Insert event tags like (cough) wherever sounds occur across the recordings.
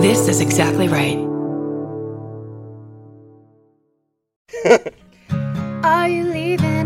This is exactly right. (laughs) Are you leaving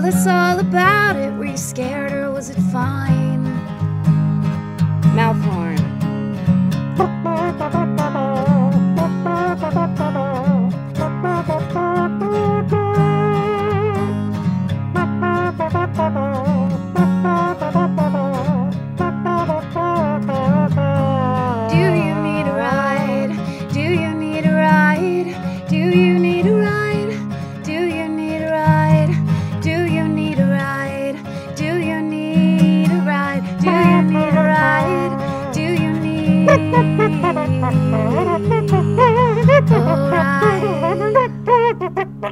Tell us all about it. Were you scared or was it fine?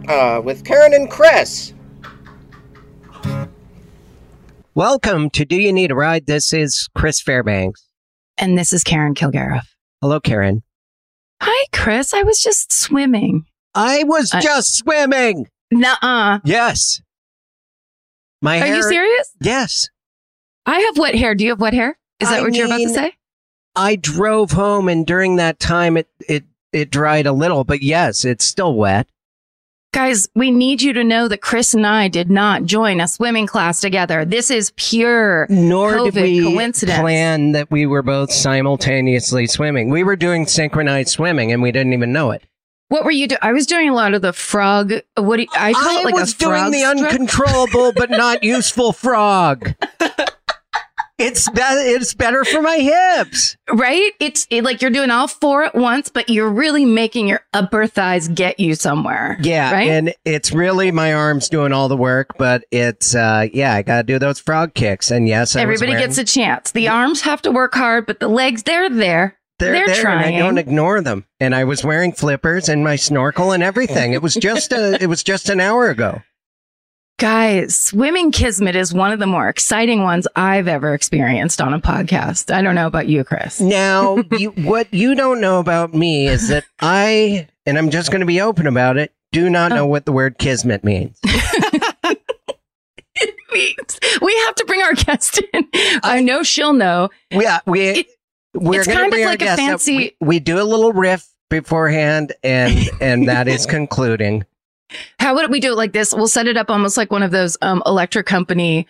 Uh, with Karen and Chris. Welcome to Do You Need a Ride? This is Chris Fairbanks. And this is Karen Kilgariff. Hello, Karen. Hi, Chris. I was just swimming. I was I- just swimming. Nuh-uh. Yes. My Are hair. you serious? Yes. I have wet hair. Do you have wet hair? Is that I what you're about to say? I drove home, and during that time, it it it dried a little, but yes, it's still wet. Guys, we need you to know that Chris and I did not join a swimming class together. This is pure Nor COVID did we coincidence. plan that we were both simultaneously swimming. We were doing synchronized swimming, and we didn't even know it. What were you doing? I was doing a lot of the frog. What do you, I call it like was a doing the uncontrollable but not (laughs) useful frog. It's be- it's better for my hips. right? It's it, like you're doing all four at once, but you're really making your upper thighs get you somewhere. Yeah, Right? and it's really my arms doing all the work, but it's uh yeah, I got to do those frog kicks. And yes, I Everybody wearing- gets a chance. The arms have to work hard, but the legs, they're there. They're, They're there, and trying. I don't ignore them. And I was wearing flippers and my snorkel and everything. It was just a, it was just an hour ago. Guys, swimming kismet is one of the more exciting ones I've ever experienced on a podcast. I don't know about you, Chris. Now, (laughs) you, what you don't know about me is that I, and I'm just going to be open about it, do not Oh. know what the word kismet means. (laughs) means we have to bring our guest in. I know she'll know. Yeah, uh, we It- we're it's gonna kind of bring like a guest up. fancy- We, we do a little riff beforehand, and and that is (laughs) concluding. How would we do it like this? We'll set it up almost like one of those um, electric company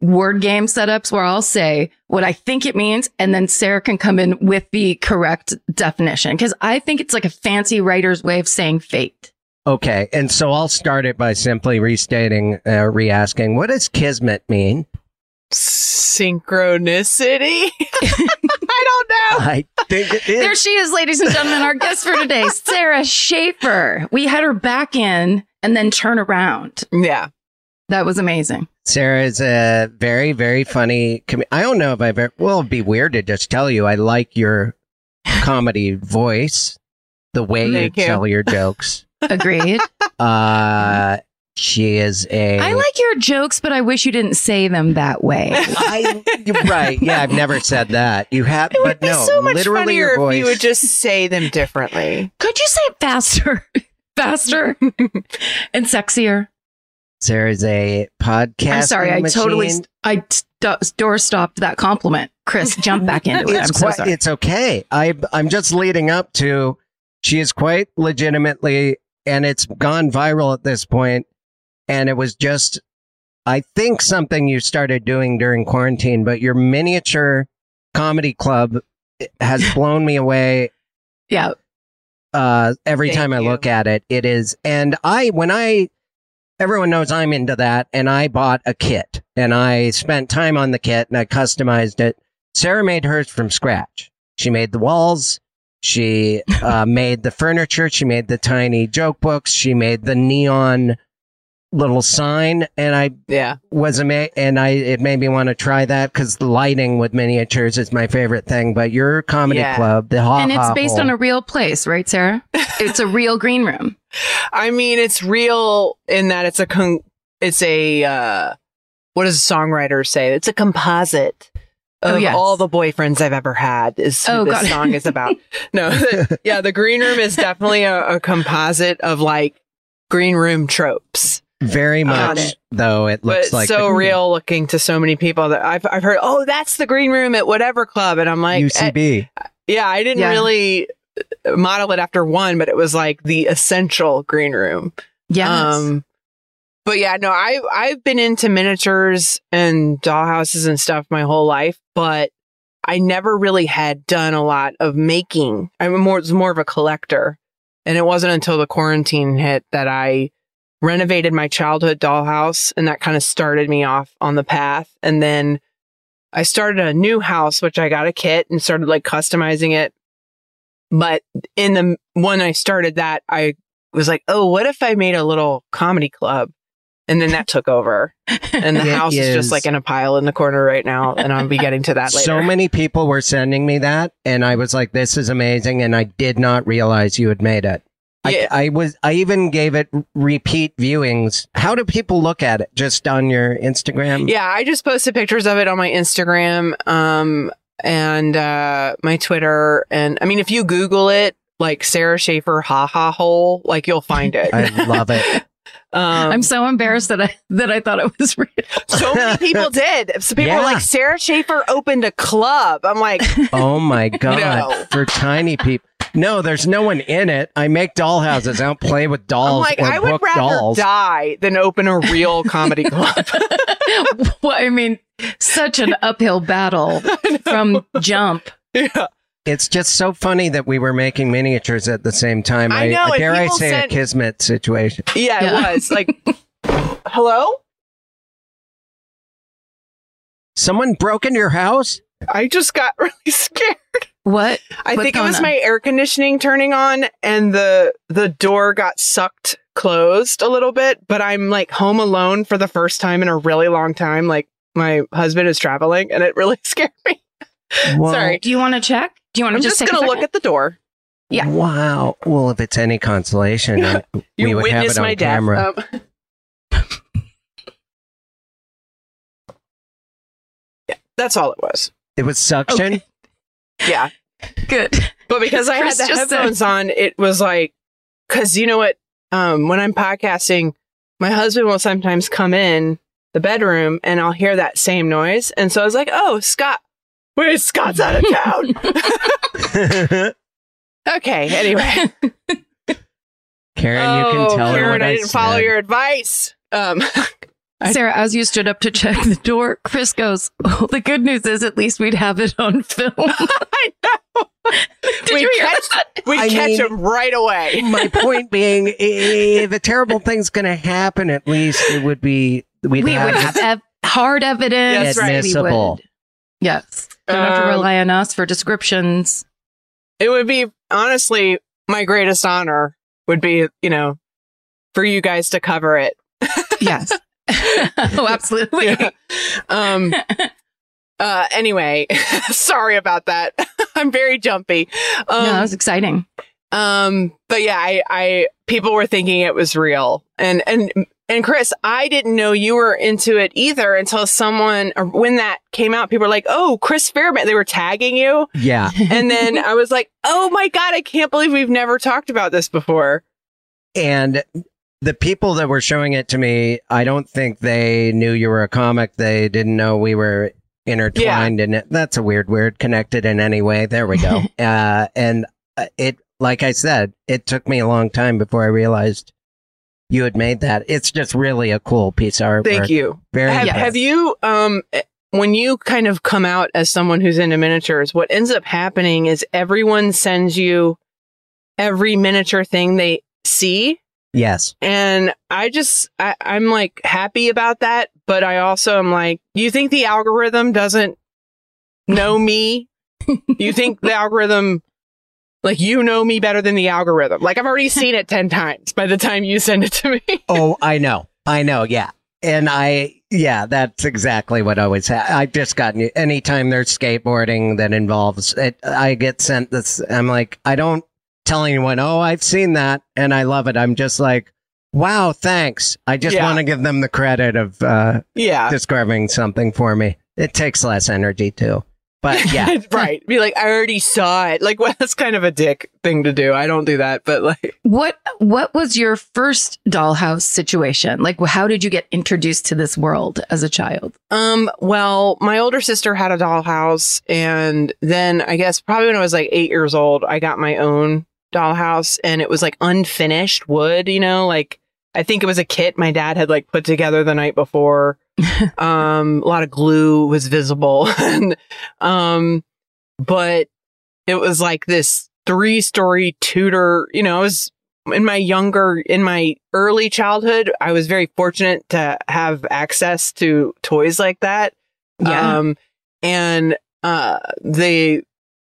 word game setups where I'll say what I think it means, and then Sara can come in with the correct definition. Because I think it's like a fancy writer's way of saying fate. Okay, and so I'll start it by simply restating, uh, re-asking, what does kismet mean? Synchronicity? (laughs) I don't know. I think it is. There she is, ladies and gentlemen, our guest for today, (laughs) Sara Schaefer. We had her back in and then turn around. Yeah. That was amazing. Sara is a very, very funny. Com- I don't know if I've ever. Well, it'd be weird to just tell you I like your comedy voice, the way you Thank you. tell your jokes. Agreed. Uh, she is a. I like your jokes, but I wish you didn't say them that way. (laughs) I, you're right. Yeah, I've never said that. You have, It would but be no, so much literally funnier voice. if you would just say them differently. Could you say it faster? (laughs) faster (laughs) and sexier. Sara's a podcast. I'm sorry. I totally. I st- door stopped that compliment. Chris, jump back into it. It's I'm so sorry. it's okay. I I'm just leading up to. She is quite legitimately, and it's gone viral at this point. And it was just, I think something you started doing during quarantine, but your miniature comedy club has (laughs) blown me away yeah. uh, every Thank time I you. look at it. It is, and I, when I, everyone knows I'm into that, and I bought a kit and I spent time on the kit and I customized it. Sara made hers from scratch. She made the walls. She (laughs) uh, made the furniture. She made the tiny joke books. She made the neon little sign, and I Yeah. was amazed. And I it made me want to try that because the lighting with miniatures is my favorite thing. But your comedy Yeah. club, the ha and it's Ha based Hole- on a real place, right, Sara? (laughs) it's a real green room. I mean, it's real in that it's a con- it's a uh, what does a songwriter say? It's a composite of Oh, yes. all the boyfriends I've ever had. Is who Oh, this got it. song is about? (laughs) no, the- yeah, the green room is definitely a, a composite of like green room tropes. Very much, it. though. It looks it's like so the real looking to so many people that I've I've heard. Oh, that's the green room at whatever club, and I'm like, eh, UCB. yeah, I didn't Yeah. really uh, model it after one, but it was like the essential green room. yeah Um, but yeah, no, I I've been into miniatures and dollhouses and stuff my whole life, but I never really had done a lot of making. I'm more was more of a collector, and it wasn't until the quarantine hit that I renovated my childhood dollhouse, and that kind of started me off on the path. And then I started a new house, which I got a kit and started like customizing it. But in the when I started that, I was like, oh, what if I made a little comedy club? And then that took over. And the (laughs) house is, is- just like in a pile in the corner right now. And I'll be getting to that later. So many people were sending me that, and I was like, "This is amazing," and I did not realize you had made it. Yeah. I, I was. I even gave it repeat viewings. How do people look at it? Just on your Instagram? Yeah, I just posted pictures of it on my Instagram um, and uh, my Twitter. And I mean, if you Google it, like Sara Schaefer ha ha hole, like you'll find it. (laughs) I love it. (laughs) um, I'm so embarrassed that I that I thought it was real. so many people (laughs) did. So people were like, Sara Schaefer opened a club. I'm like, Oh my god! No. For tiny people. No, there's no one in it. I make dollhouses. I don't play with dolls. I'm dolls like, or I would rather dolls. die than open a real comedy club. (laughs) (laughs) well, I mean, such an uphill battle (laughs) from jump. yeah. It's just so funny that we were making miniatures at the same time. I know, and dare I say sent- a kismet situation. Yeah, Yeah. it was like, hello? Someone broke into your house? I just got really scared. What? I What's think it was on? my air conditioning turning on and the the door got sucked closed a little bit, but I'm like home alone for the first time in a really long time. Like my husband is traveling and it really (laughs) scared me. Well, Sorry. Do you want to check? Do you want to I'm just, just going to look at the door. Yeah. Wow. Well, if it's any consolation, (laughs) uh, You we would have witnessed it on my death. camera. Um, (laughs) yeah, that's all it was. it was suction. Okay. Yeah. Good. But because I had Chris the just said- headphones on, it was like, because you know what? Um, when I'm podcasting, my husband will sometimes come in the bedroom and I'll hear that same noise. And so I was like, oh, Scott. Wait, Scott's out of town. (laughs) (laughs) okay, anyway. (laughs) Karen, you oh, can tell her Karen, what I I, didn't follow your advice. Um, I- Sara, as you stood up to check the door, Chris goes, oh, the good news is at least we'd have it on film. (laughs) I know. (laughs) Did we you hear catch, that? we I catch mean- him right away. (laughs) My point being, i- if a terrible thing's going to happen, at least it would be we'd we have, would have ev- hard evidence. That's right. We admissible. would. Yes. Don't have to Um, rely on us for descriptions. It would be honestly my greatest honor would be, you know, for you guys to cover it. Yes. (laughs) oh, absolutely. Yeah. Um uh anyway, (laughs) sorry about that. (laughs) I'm very jumpy. Um, no, that was exciting. um but yeah, I I people were thinking it was real. And and and Chris, I didn't know you were into it either until someone or when that came out, people were like, "Oh, Chris Fairbank." They were tagging you. Yeah. And then I was like, "Oh my god, I can't believe we've never talked about this before." And the people that were showing it to me, I don't think they knew you were a comic. They didn't know we were intertwined in it. That's a weird word, connected in any way. There we go. (laughs) uh, and uh, it, like I said, it took me a long time before I realized you had made that. It's just really a cool piece of artwork. Thank you. Very Have, have you, um, eh, when you kind of come out as someone who's into miniatures, what ends up happening is everyone sends you every miniature thing they see. Yes. And I just, I, I'm like happy about that. But I also am like, you think the algorithm doesn't know me? you (laughs) think the algorithm, like you know me better than the algorithm? Like I've already seen it 10 times by the time you send it to me. oh, (laughs) I know. I know. Yeah. And I, yeah, that's exactly what I always ha- I've just gotten anytime there's skateboarding that involves it, I get sent this. I'm like, I don't tell anyone, oh, I've seen that and I love it. I'm just like, Wow, thanks. I just Yeah. want to give them the credit of uh, Yeah. describing something for me. It takes less energy too. But (laughs) yeah, right. Be like, I already saw it. Like, (laughs) well, that's kind of a dick thing to do. I don't do that, but like, What what was your first dollhouse situation? Like how did you get introduced to this world as a child? um, well, my older sister had a dollhouse, and then I guess probably when I was like eight years old, I got my own dollhouse, and it was like unfinished wood. You know, like I think it was a kit my dad had like put together the night before. (laughs) um, a lot of glue was visible, (laughs) and um, but it was like this three story Tudor. You know, I was in my younger, in my early childhood, I was very fortunate to have access to toys like that. Yeah. Um, and, uh, they,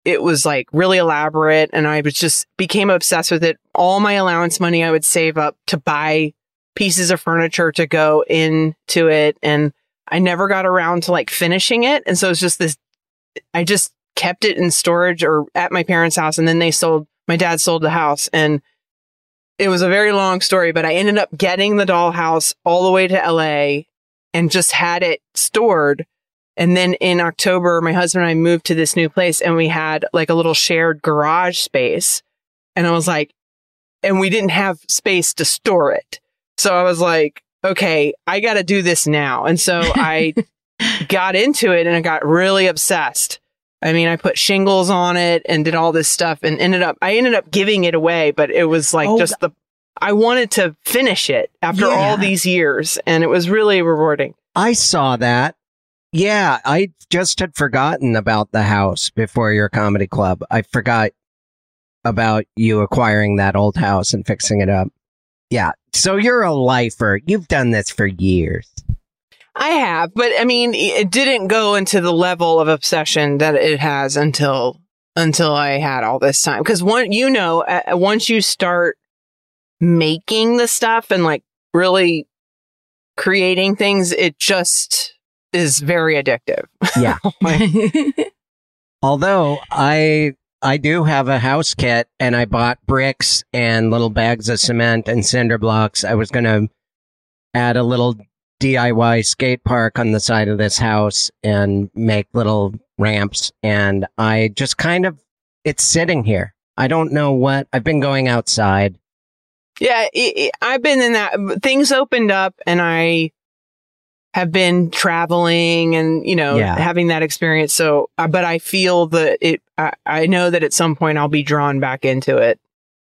it was like really elaborate and I was just became obsessed with it. All my allowance money I would save up to buy pieces of furniture to go into it. And I never got around to like finishing it. And so it's just this, I just kept it in storage or at my parents' house. And then they sold, my dad sold the house and it was a very long story, but I ended up getting the dollhouse all the way to LA and just had it stored. And then in October, my husband and I moved to this new place and we had like a little shared garage space. And I was like, and we didn't have space to store it. So I was like, okay, I got to do this now. And so I (laughs) got into it and I got really obsessed. I mean, I put shingles on it and did all this stuff and ended up, I ended up giving it away, but it was like Oh, just the, I wanted to finish it after Yeah. all these years and it was really rewarding. I saw that. Yeah, I just had forgotten about the house before your comedy club. I forgot about you acquiring that old house and fixing it up. Yeah. So you're a lifer. You've done this for years. I have, but I mean, it didn't go into the level of obsession that it has until until I had all this time. Because one, you know, once you start making the stuff and like really creating things, it just is very addictive. Yeah. (laughs) (laughs) Although I I do have a house kit and I bought bricks and little bags of cement and cinder blocks. I was going to add a little DIY skate park on the side of this house and make little ramps and I just kind of it's sitting here. I don't know what I've been going outside. Yeah, it, it, I've been in that. Things opened up, and I have been traveling, and you know, Yeah. having that experience. So, uh, but I feel that it. I, I know that at some point I'll be drawn back into it.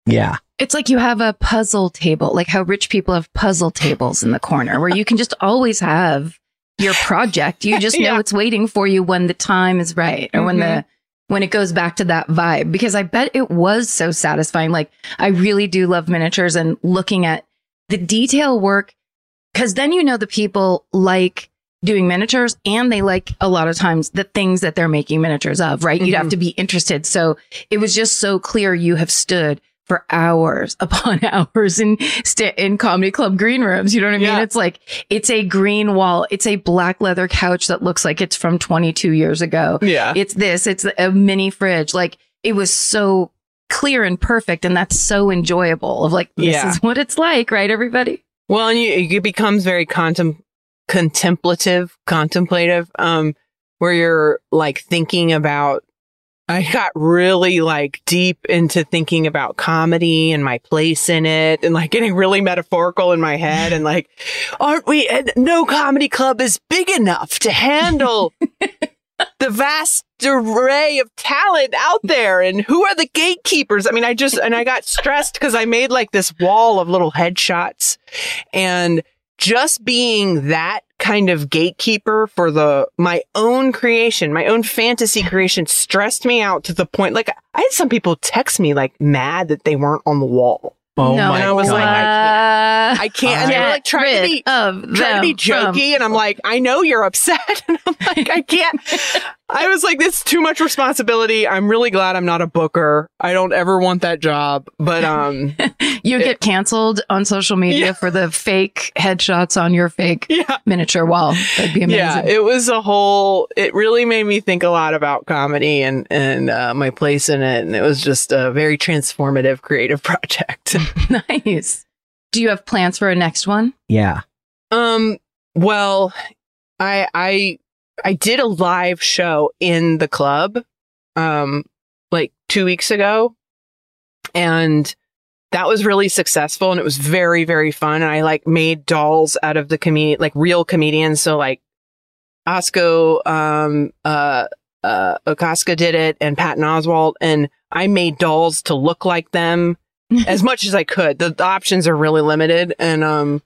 Yeah. It's like you have a puzzle table, like how rich people have puzzle tables in the corner where you can just always have your project. You just (laughs) know Yeah. it's waiting for you when the time is right or when the when it goes back to that vibe because I bet it was so satisfying. Like I really do love miniatures and looking at the detail work cuz then you know the people like doing miniatures and they like a lot of times the things that they're making miniatures of, right? You'd have Mhm. to be interested. So it was just so clear you have stood for hours (laughs) upon hours in sta- in comedy club green rooms. You know what I mean? Yeah. It's like it's a green wall. It's a black leather couch that looks like it's from 22 years ago. Yeah, It's this. It's a mini fridge. Like it was so clear and perfect, and that's so enjoyable. Of like this Yeah. is what it's like, right? Everybody. Well, and you, it becomes very contem- contemplative, contemplative, um, where you're like thinking about. I got really like deep into thinking about comedy and my place in it and like getting really metaphorical in my head and like, aren't we, and no comedy club is big enough to handle (laughs) the vast array of talent out there and who are the gatekeepers? I mean, I just, and I got stressed because I made like this wall of little headshots and just being that kind of gatekeeper for the my own creation, my own fantasy creation stressed me out to the point like I had some people text me like mad that they weren't on the wall. Oh no, my I was god. like, I I can't and they were like trying to be of trying to be them from- jokey and I'm like, I know you're upset. (laughs) And I'm like, I can't. (laughs) I was like, this is too much responsibility. I'm really glad I'm not a booker. I don't ever want that job. But um (laughs) You get canceled on social media Yeah. for the fake headshots on your fake yeah. miniature wall. That'd be amazing. Yeah, it was a whole it really made me think a lot about comedy and and uh, my place in it and it was just a very transformative creative project. (laughs) nice. do you have plans for a next one? Yeah. Um, well, I I I did a live show in the club um like 2 weeks ago and that was really successful and it was very very fun and I like made dolls out of the comedian like real comedians so like Osco um uh uh Okaska did it and Patton Oswalt and I made dolls to look like them (laughs) as much as I could. The, the options are really limited and um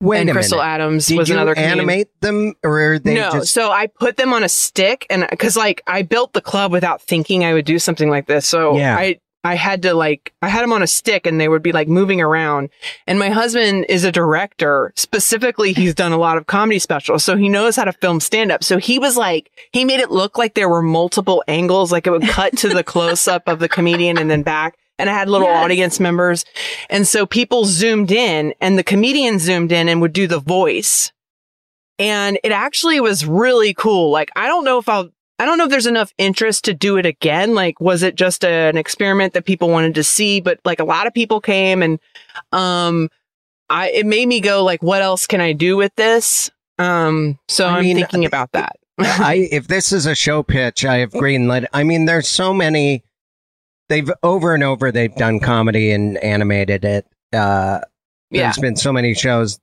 Wait and Crystal minute. Adams Did was another comedian. animate them, or they no, just? so I put them on a stick, and because like I built the club without thinking I would do something like this, so Yeah. I I had to like I had them on a stick, and they would be like moving around. And my husband is a director. Specifically, he's done a lot of comedy specials, so he knows how to film stand up. So he was like he made it look like there were multiple angles, like it would cut to the (laughs) close up of the comedian and then back. And I had little Yes. audience members. And so people zoomed in and the comedian zoomed in and would do the voice. And it actually was really cool. Like, I don't know if I'll, I don't know if there's enough interest to do it again. Like, was it just a- an experiment that people wanted to see? But like a lot of people came and, um, I, it made me go like, what else can I do with this? Um, so I I am mean, thinking about that. I if this is a show pitch, I have (laughs) greenlit. I mean, there's so many. They've over and over they've done comedy and animated it. Uh, Yeah. There's been so many shows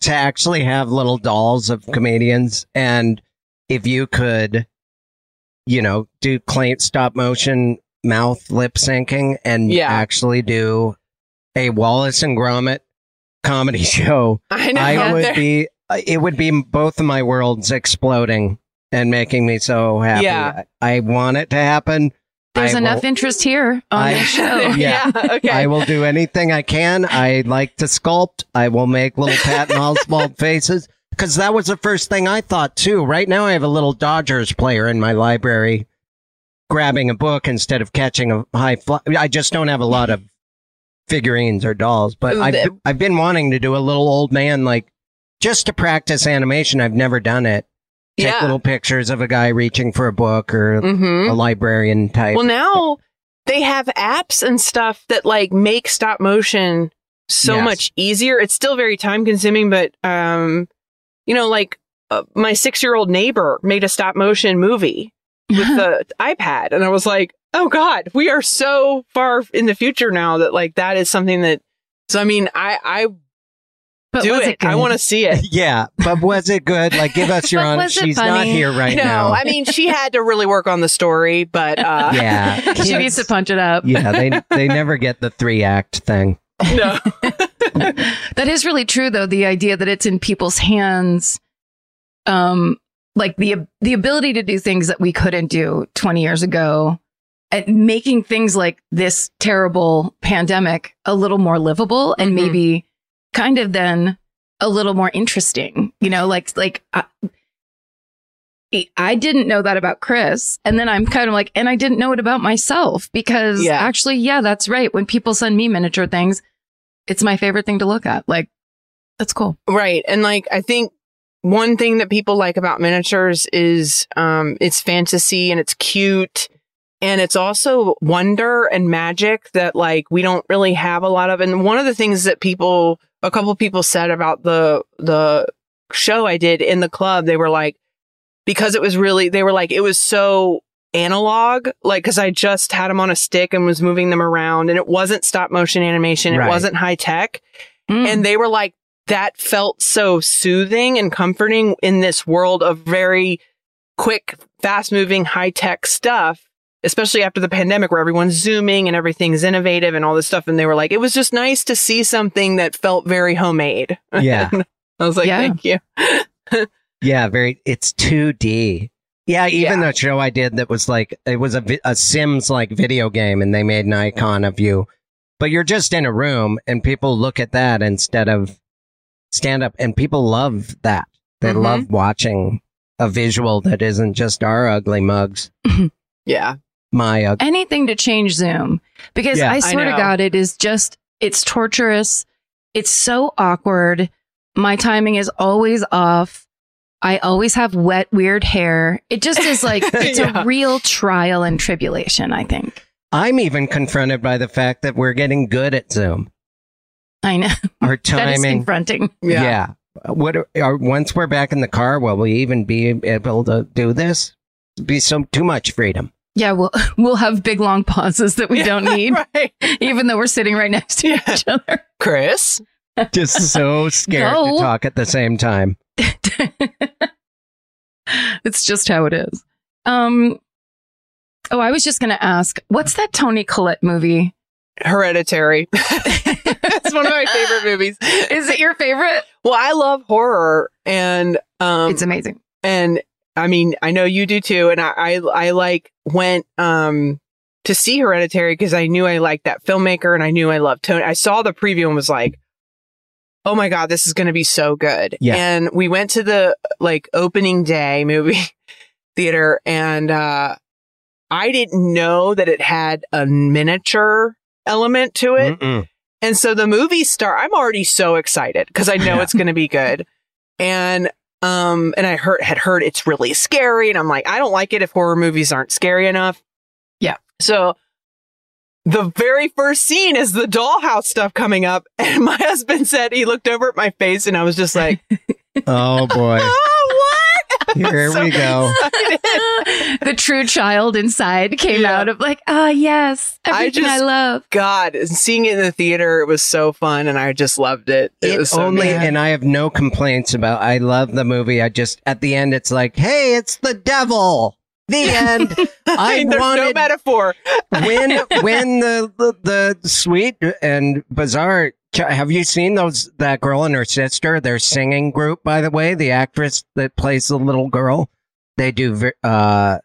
to actually have little dolls of comedians, and if you could, you know, do claim stop motion mouth lip syncing and Yeah. actually do a Wallace and Gromit comedy (laughs) show, I know. I would be. It would be both of my worlds exploding and making me so happy. Yeah. I, I want it to happen. There's I enough will- interest here on I- the (laughs) show. Yeah. okay. I will do anything I can. I like to sculpt. I will make little Patton Oswalt (laughs) faces because that was the first thing I thought too. Right now, I have a little Dodgers player in my library, grabbing a book instead of catching a high fly. I just don't have a lot of figurines or dolls, but Ooh, I've the- I've been wanting to do a little old man like just to practice animation. I've never done it. Take yeah. little pictures of a guy reaching for a book or mm-hmm. a librarian type. Well, now they have apps and stuff that like make stop motion so Yes. much easier. It's still very time consuming, but um, you know, like uh, my six year old neighbor made a stop motion movie with (laughs) the iPad, and I was like, oh god, we are so far in the future now that like that is something that. So I mean, I I But do was it. I good? want to see it. (laughs) yeah, but was it good? Like, give us (laughs) your But honest. was it She's not here right no, now. I mean she had to really work on the story, but uh, (laughs) yeah, she needs to punch it up. yeah, they they never get the three act thing. no. That is really true, though. The idea that it's in people's hands, um, like the the ability to do things that we couldn't do 20 years ago, and making things like this terrible pandemic a little more livable and Mhm. maybe kind of then a little more interesting. You know, like like. I, I didn't know that about Chris. And then I'm kind of like, and I didn't know it about myself because Yeah. actually, yeah, that's right. When people send me miniature things, it's my favorite thing to look at. Like, that's cool. Right. And like, I think one thing that people like about miniatures is, um, it's fantasy and it's cute. And it's also wonder and magic that like we don't really have a lot of. And one of the things that people, a couple people said about the, the show I did in the club, they were like, because it was really, they were like, it was so analog, like, cause I just had them on a stick and was moving them around and it wasn't stop motion animation. Right. It wasn't high tech Mm. and they were like that felt so soothing and comforting in this world of very quick fast moving high tech stuff especially after the pandemic where everyone's zooming and everything's innovative and all this stuff and they were like it was just nice to see something that felt very homemade (laughs) Yeah, i was like Yeah. thank you (laughs) yeah, very. It's two D. Yeah, even Yeah. the show I did that was like it was a, a Sims like video game, and they made an icon of you, but you're just in a room, and people look at that instead of stand up, and people love that. They Mhm. love watching a visual that isn't just our ugly mugs, (laughs) yeah my ugly. anything to change Zoom because Yeah. I I swear to. God, it is just, it's torturous. It's so awkward. My timing is always off. I always have wet, weird hair. It just is like, (laughs) it's Yeah. a real trial and tribulation, I think. I'm even confronted by the fact that we're getting good at Zoom. I know our (laughs) that is timing. confronting. yeah. What are, are once we're back in the car, will we even be able to do this? Be so too much freedom. Yeah, we'll (laughs) we'll have big long pauses that we don't need, (laughs) right. even though we're sitting right next to Yeah. each other. (laughs) Chris. Just so scared No. to talk at the same time. it's just how it is. Um. Oh, I was just gonna ask, what's that Toni Collette movie? Hereditary. it's one of my favorite movies. Is it your favorite? Well, I love horror and um it's amazing. and I mean, I know you do too. And I, I, I like went, um, to see Hereditary because I knew I liked that filmmaker and I knew I loved Toni. I saw the preview and was like, oh my God, this is going to be so good. Yeah. And we went to the like opening day movie (laughs) theater and, uh, I didn't know that it had a miniature element to it. Mm-mm. And so the movie star, I'm already so excited because I know it's going to be good. And, um, and I heard, had heard it's really scary. And I'm like, I don't like it if horror movies aren't scary enough. Yeah. So the very first scene is the dollhouse stuff coming up. (laughs) And my husband said he looked over at my face and I was just like, (laughs) Oh boy. (laughs) oh, (laughs) what? Here So we go. the true child inside came Yeah. out of like, ah, yes, I everything I, just- love. God, and seeing it in the theater, it was so fun. And I just loved it. It, It was so only, good. and I have no complaints about. I love the movie. I just at the end, it's like, hey, it's the devil. The (laughs) end. I There's no metaphor. when when the, the the sweet and bizarre. Have you seen those that girl and her sister? Their singing group, by the way, the actress that plays the little girl. They do uh, uh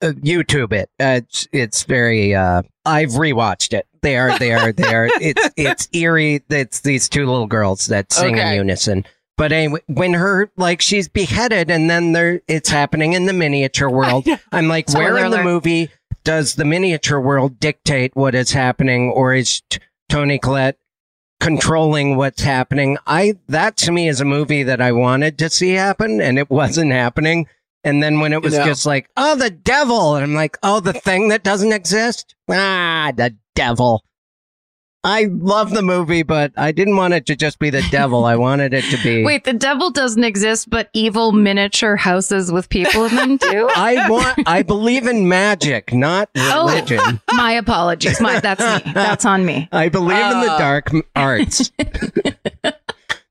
YouTube it. Uh, it's it's very. Uh, I've rewatched it. They are they are they are. (laughs) It's it's eerie. It's these two little girls that sing in unison. But anyway, when her like she's beheaded, and then there it's happening in the miniature (laughs) world. I'm like, where in the movie does the miniature world dictate what is happening, or is t- Toni Collette controlling what's happening? I that to me is a movie that I wanted to see happen, and it wasn't happening. And then when it was Yeah. just like, oh, the devil, and I'm like, oh, the thing that doesn't exist, ah, the devil. I love the movie, but I didn't want it to just be the devil. I wanted it to be. (laughs) Wait, the devil doesn't exist, but evil miniature houses with people in them do. (laughs) I want. I believe in magic, not Oh. religion. (laughs) My apologies. My that's me. That's on me. I believe in the Uh. dark arts,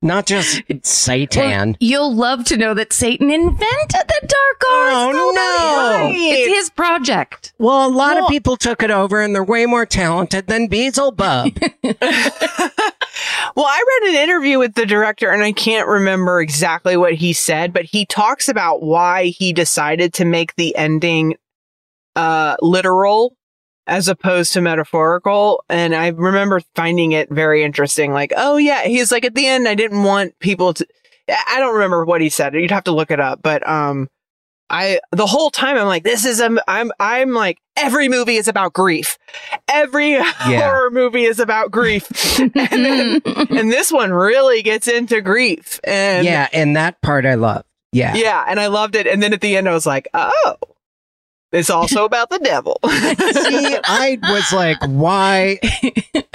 not just (laughs) Satan. You'll love to know that Satan invented the dark arts. Oh, no. Nobody- It's his project. Well, a lot Well- of people took it over, and they're way more talented than Beelzebub. (laughs) well, I read an interview with the director and I can't remember exactly what he said, but he talks about why he decided to make the ending uh literal as opposed to metaphorical. And I remember finding it very interesting like oh yeah he's like at the end I didn't want people to I don't remember what he said. You'd have to look it up. But um I the whole time I'm like this is a I'm I'm like every movie is about grief. Every horror movie is about grief. And then (laughs) and this one really gets into grief. And yeah, and that part I love. Yeah. yeah and i loved it. And then at the end i was like oh it's also about the devil (laughs) See, I was like, why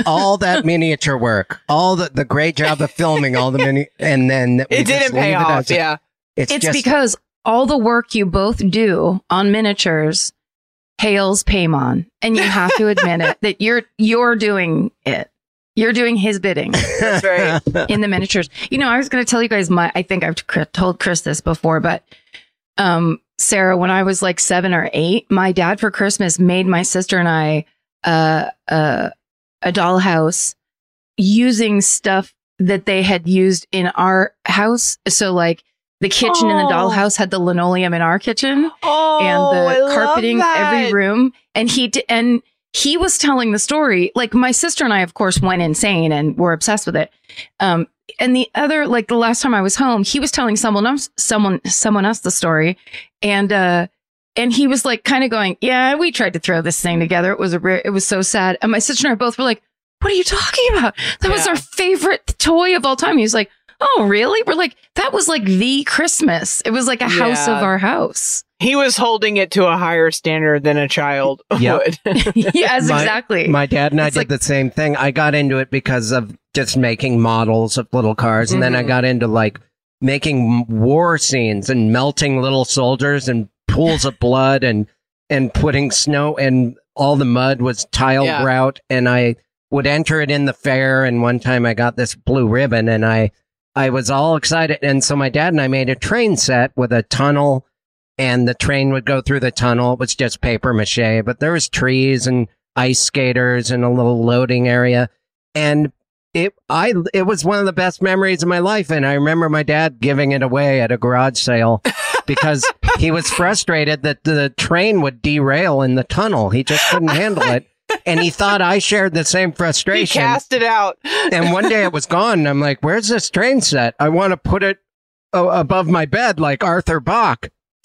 all that miniature work, all the, the great job of filming all the mini, and then it didn't pay leave off as yeah It's, It's just because all the work you both do on miniatures hails Paimon, and you have to admit it that you're you're doing it. You're doing his bidding That's right. (laughs) in the miniatures. You know, I was going to tell you guys my. I think I've told Chris this before, but um, Sara, when I was like seven or eight, my dad for Christmas made my sister and I uh, uh, a dollhouse using stuff that they had used in our house. So like the kitchen in the Oh. dollhouse had the linoleum in our kitchen oh and the love carpeting every room. And he did, and he was telling the story. Like my sister and I, of course, went insane and were obsessed with it. Um, and the other, like the last time I was home, he was telling someone else, someone, someone else the story, and uh, and he was like, kind of going, "Yeah, we tried to throw this thing together. It was a, re- it was so sad." And my sister and I both were like, "What are you talking about? That was our favorite toy of all time." He was like, oh, really? We're like, that was like the Christmas. It was like a house of our house. He was holding it to a higher standard than a child (laughs) Yep. would. (laughs) (laughs) yes, My- exactly. My dad and I It's did like- the same thing. I got into it because of just making models of little cars, and then I Mhm. got into like making war scenes and melting little soldiers and pools of blood and and putting snow and all the mud was tile Yeah. grout, and I would enter it in the fair. And one time I got this blue ribbon, and I I was all excited, and so my dad and I made a train set with a tunnel. And the train would go through the tunnel. It was just paper mache, but there was trees and ice skaters and a little loading area. And it, I, it was one of the best memories of my life. And I remember my dad giving it away at a garage sale (laughs) because he was frustrated that the train would derail in the tunnel. He just couldn't handle it. And he thought I shared the same (laughs) he frustration. cast it out. and one day it was gone. I'm like, where's this train set? I want to put it uh, above my bed like Arthur Bach. (laughs)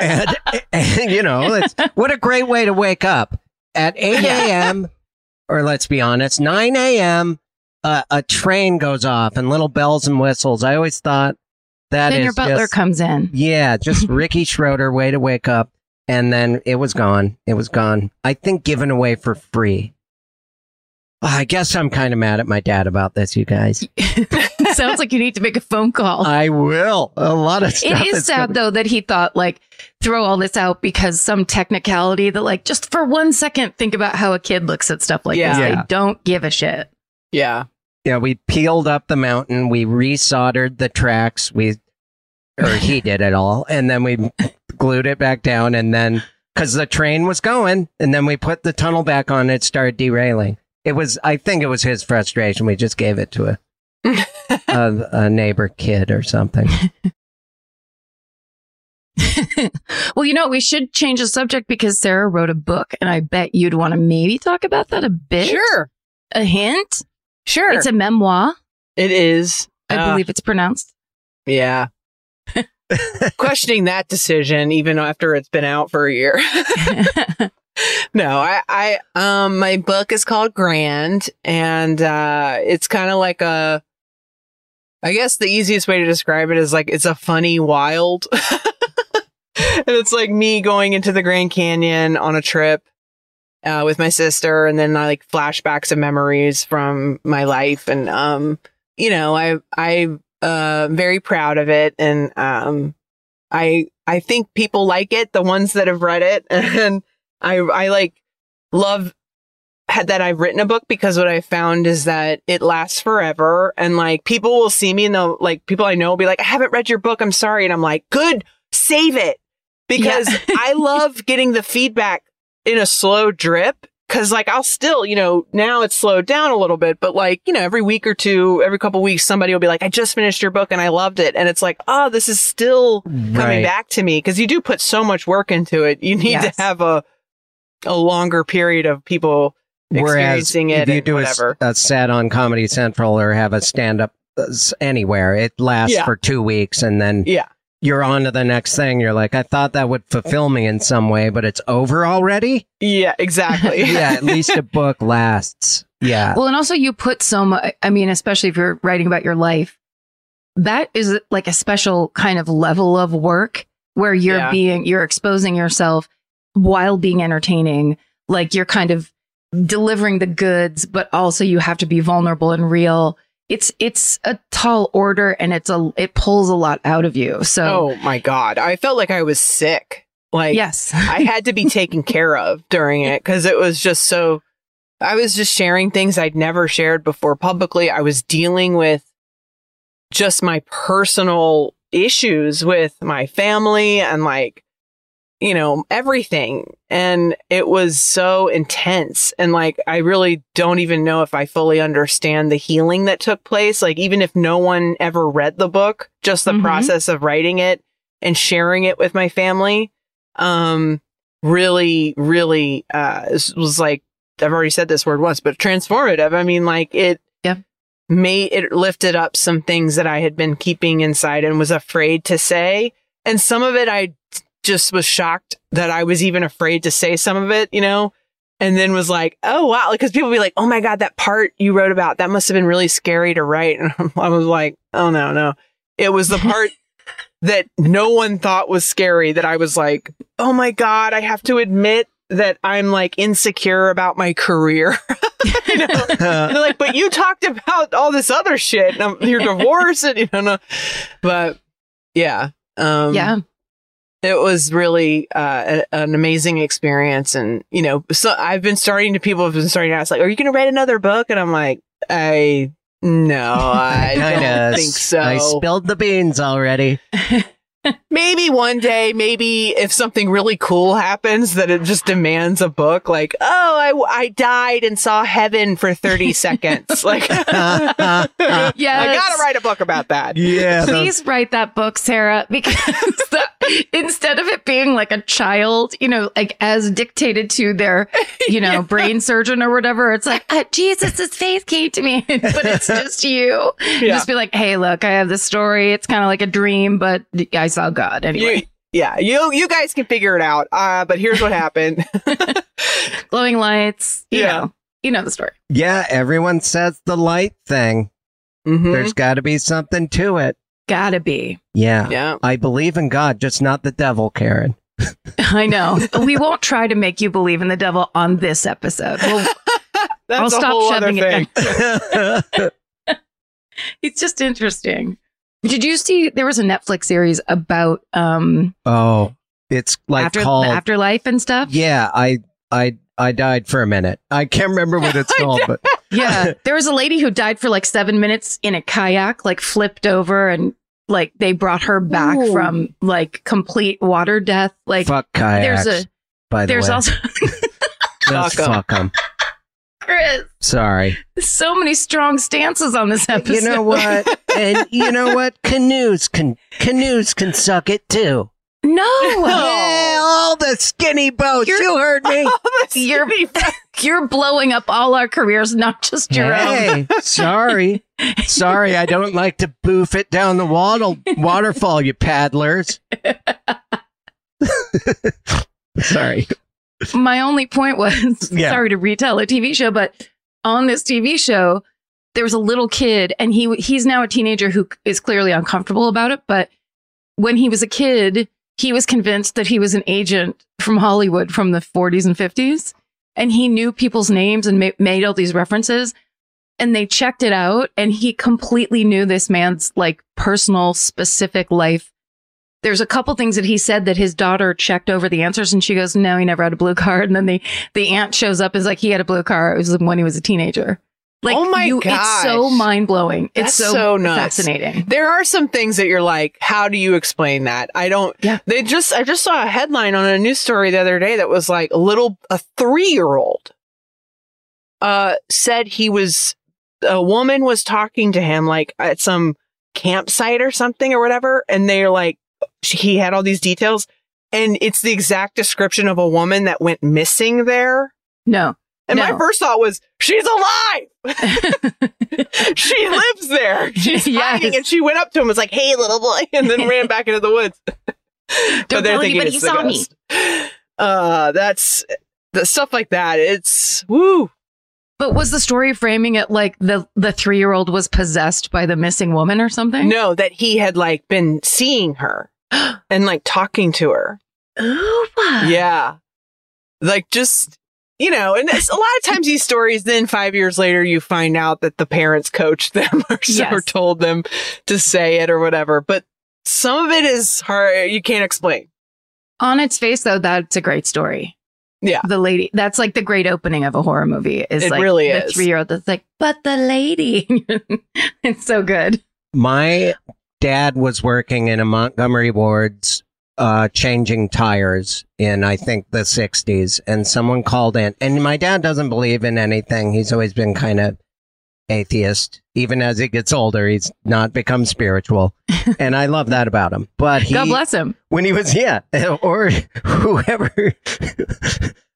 and, and, you know, it's, what a great way to wake up at 8 a.m. or let's be honest, 9 a.m. Uh, a train goes off and little bells and whistles. I always thought that then is your butler just, comes in. yeah, just (laughs) Ricky Schroder way to wake up. And then it was gone. It was gone. I think given away for free. I guess I'm kind of mad at my dad about this, you guys. (laughs) Sounds like you need to make a phone call. I will. A lot of stuff. It is sad gonna- though that he thought like throw all this out because some technicality that like just for one second think about how a kid looks at stuff like this. Yeah. They don't give a shit. Yeah. Yeah, we peeled up the mountain. We resoldered the tracks. We, or he did it all, and then we glued it back down. And then, because the train was going, and then we put the tunnel back on. It started derailing. It was, I think, it was his frustration. We just gave it to a (laughs) a, a neighbor kid or something. (laughs) well, you know, we should change the subject because Sara wrote a book and I bet you'd want to maybe talk about that a bit. Sure. A hint? Sure. It's a memoir, it is. I Uh, believe it's pronounced. Yeah. (laughs) Questioning that decision even after it's been out for a year. (laughs) no, I, I, um, my book is called Grand and, uh, it's kind of like a, I guess the easiest way to describe it is like, it's a funny wild. (laughs) and it's like me going into the Grand Canyon on a trip, uh, with my sister and then I like flashbacks of memories from my life. And, um, you know, I, I, uh, very proud of it. And, um, I, I think people like it, the ones that have read it. (laughs) And I, I like love that I've written a book because what I found is that it lasts forever. And like people will see me and they'll like people I know will be like, I haven't read your book. I'm sorry. And I'm like, good, save it. Because Yeah. I (laughs) love getting the feedback in a slow drip. Cause like I'll still, you know, now it's slowed down a little bit, but like, you know, every week or two, every couple weeks, somebody will be like, I just finished your book and I loved it. And it's like, oh, this is still coming Right. back to me because you do put so much work into it. You need Yes. to have a a longer period of people Whereas experiencing it if you and do a, s- whatever. a set on Comedy Central or have a stand up uh, anywhere, it lasts Yeah. for two weeks and then yeah, you're on to the next thing. You're like, I thought that would fulfill me in some way, but it's over already. yeah, exactly. (laughs) yeah, at (laughs) least a book lasts. Yeah. Well, and also you put so much, I mean, especially if you're writing about your life, that is like a special kind of level of work where you're Yeah. being, you're exposing yourself while being entertaining. Like you're kind of delivering the goods, but also you have to be vulnerable and real. It's, it's a tall order and it's a, it pulls a lot out of you. So, oh my god, I felt like I was sick. Like yes. I had to be (laughs) taken care of during it because it was just so. I was just sharing things I'd never shared before publicly. I was dealing with just my personal issues with my family and like, you know, everything. And it was so intense. And like, I really don't even know if I fully understand the healing that took place. Like, even if no one ever read the book, just the Mhm. process of writing it and sharing it with my family um really really uh was like i've already said this word once but transformative i mean like it yeah. made it lifted up some things that i had been keeping inside and was afraid to say and some of it i just was shocked that i was even afraid to say some of it you know and then was like, oh wow, because people be like, oh my god, that part you wrote about that must have been really scary to write, (laughs) and I was like, oh no, no, it was the part (laughs) that no one thought was scary that I was like, oh my god, I have to admit that I'm like insecure about my career. (laughs) you know? and they're like, but you talked about all this other shit, and um, your divorce, and you know, no. but yeah, um, yeah. It was really uh, a- an amazing experience. And, you know, so I've been starting to, people have been starting to ask, like, are you going to write another book? And I'm like, I, no, I (laughs) Kinda don't think so. I spilled the beans already. (laughs) maybe one day, maybe if something really cool happens that it just demands a book, like, oh, I, I died and saw heaven for 30 (laughs) seconds. Like, yeah, I gotta write a book about that. yeah. those- Please write that book, Sara, because the, (laughs) instead of it being like a child, you know, like as dictated to their, (laughs) you know, brain surgeon or whatever, it's like, uh, Jesus' face came to me, (laughs) but it's just you. Yeah. Just be like, hey, look, I have this story. It's kind of like a dream, but I saw God anyway. You, yeah, you you guys can figure it out. Uh, but here's what happened. Glowing lights, you Yeah. know, you know the story. yeah, everyone says the light thing. Mhm. There's got to be something to it. Gotta be. Yeah. Yeah. I believe in God, just not the devil, Karen. (laughs) I know. we won't try to make you believe in the devil on this episode. Well, (laughs) That's I'll a stop whole shoving it thing. down. (laughs) it's just interesting. Did you see there was a Netflix series about um oh, it's like after called. afterlife and stuff? yeah, I, I, I died for a minute. I can't remember what it's called, but Yeah. (laughs) There was a lady who died for like seven minutes in a kayak, like flipped over and like they brought her back Ooh. from like complete water death. Like fuck kayaks. there's a by the there's way, also (laughs) (laughs) Just Fuck 'em. fuck 'em. Chris, Sorry. so many strong stances on this episode. You know what? and you know what? Canoes can canoes can suck it too. No. Yeah, (laughs) oh, all the skinny boats. You're- you heard me. (laughs) (laughs) You're you're blowing up all our careers, not just your own. Hey, sorry. Sorry, I don't like to boof it down the water, waterfall, you paddlers. sorry. My only point was Yeah. sorry to retell a TV show, but on this TV show, there was a little kid, and he he's now a teenager who is clearly uncomfortable about it. But when he was a kid, he was convinced that he was an agent from Hollywood from the 40s and 50s, and he knew people's names and ma- made all these references. And they checked it out, and he completely knew this man's like personal, specific life there's a couple things that he said that his daughter checked over the answers and she goes, no, he never had a blue card. And then the, the aunt shows up is like, he had a blue car. It was when he was a teenager. Like, Oh my you, it's so mind blowing. It's so, so fascinating. There are some things that you're like, how do you explain that? I don't. Yeah. They just, I just saw a headline on a news story the other day that was like a little, a three year old, uh, said he was, a woman was talking to him like at some campsite or something or whatever. And they're like, she, he had all these details and it's the exact description of a woman that went missing there. No. And my first thought was, she's alive. (laughs) she (laughs) lives there. She's Yes. hiding. And she went up to him and was like, hey, little boy, (laughs) and then ran back into the woods. Don't tell anybody you saw me. Uh, that's the stuff like that. It's woo. But was the story framing it like the, the three year old was possessed by the missing woman or something? No, that he had like been seeing her (gasps) and like talking to her. Ooh, Yeah. Like just, you know, and it's, a lot of times these stories, then five years later, you find out that the parents coached them (laughs) or, Yes. or told them to say it or whatever. But some of it is hard. You can't explain. On its face, though, that's a great story. Yeah. The lady, that's like the great opening of a horror movie is It like really the is. three year old that's like, but the lady. (laughs) it's so good. My dad was working in a Montgomery Ward's uh, changing tires in, I think, the 60s, and someone called in. And my dad doesn't believe in anything. He's always been kind of atheist. Even as he gets older, he's not become spiritual. (laughs) and I love that about him. But he, God bless him. when he was yeah (laughs) or whoever (laughs)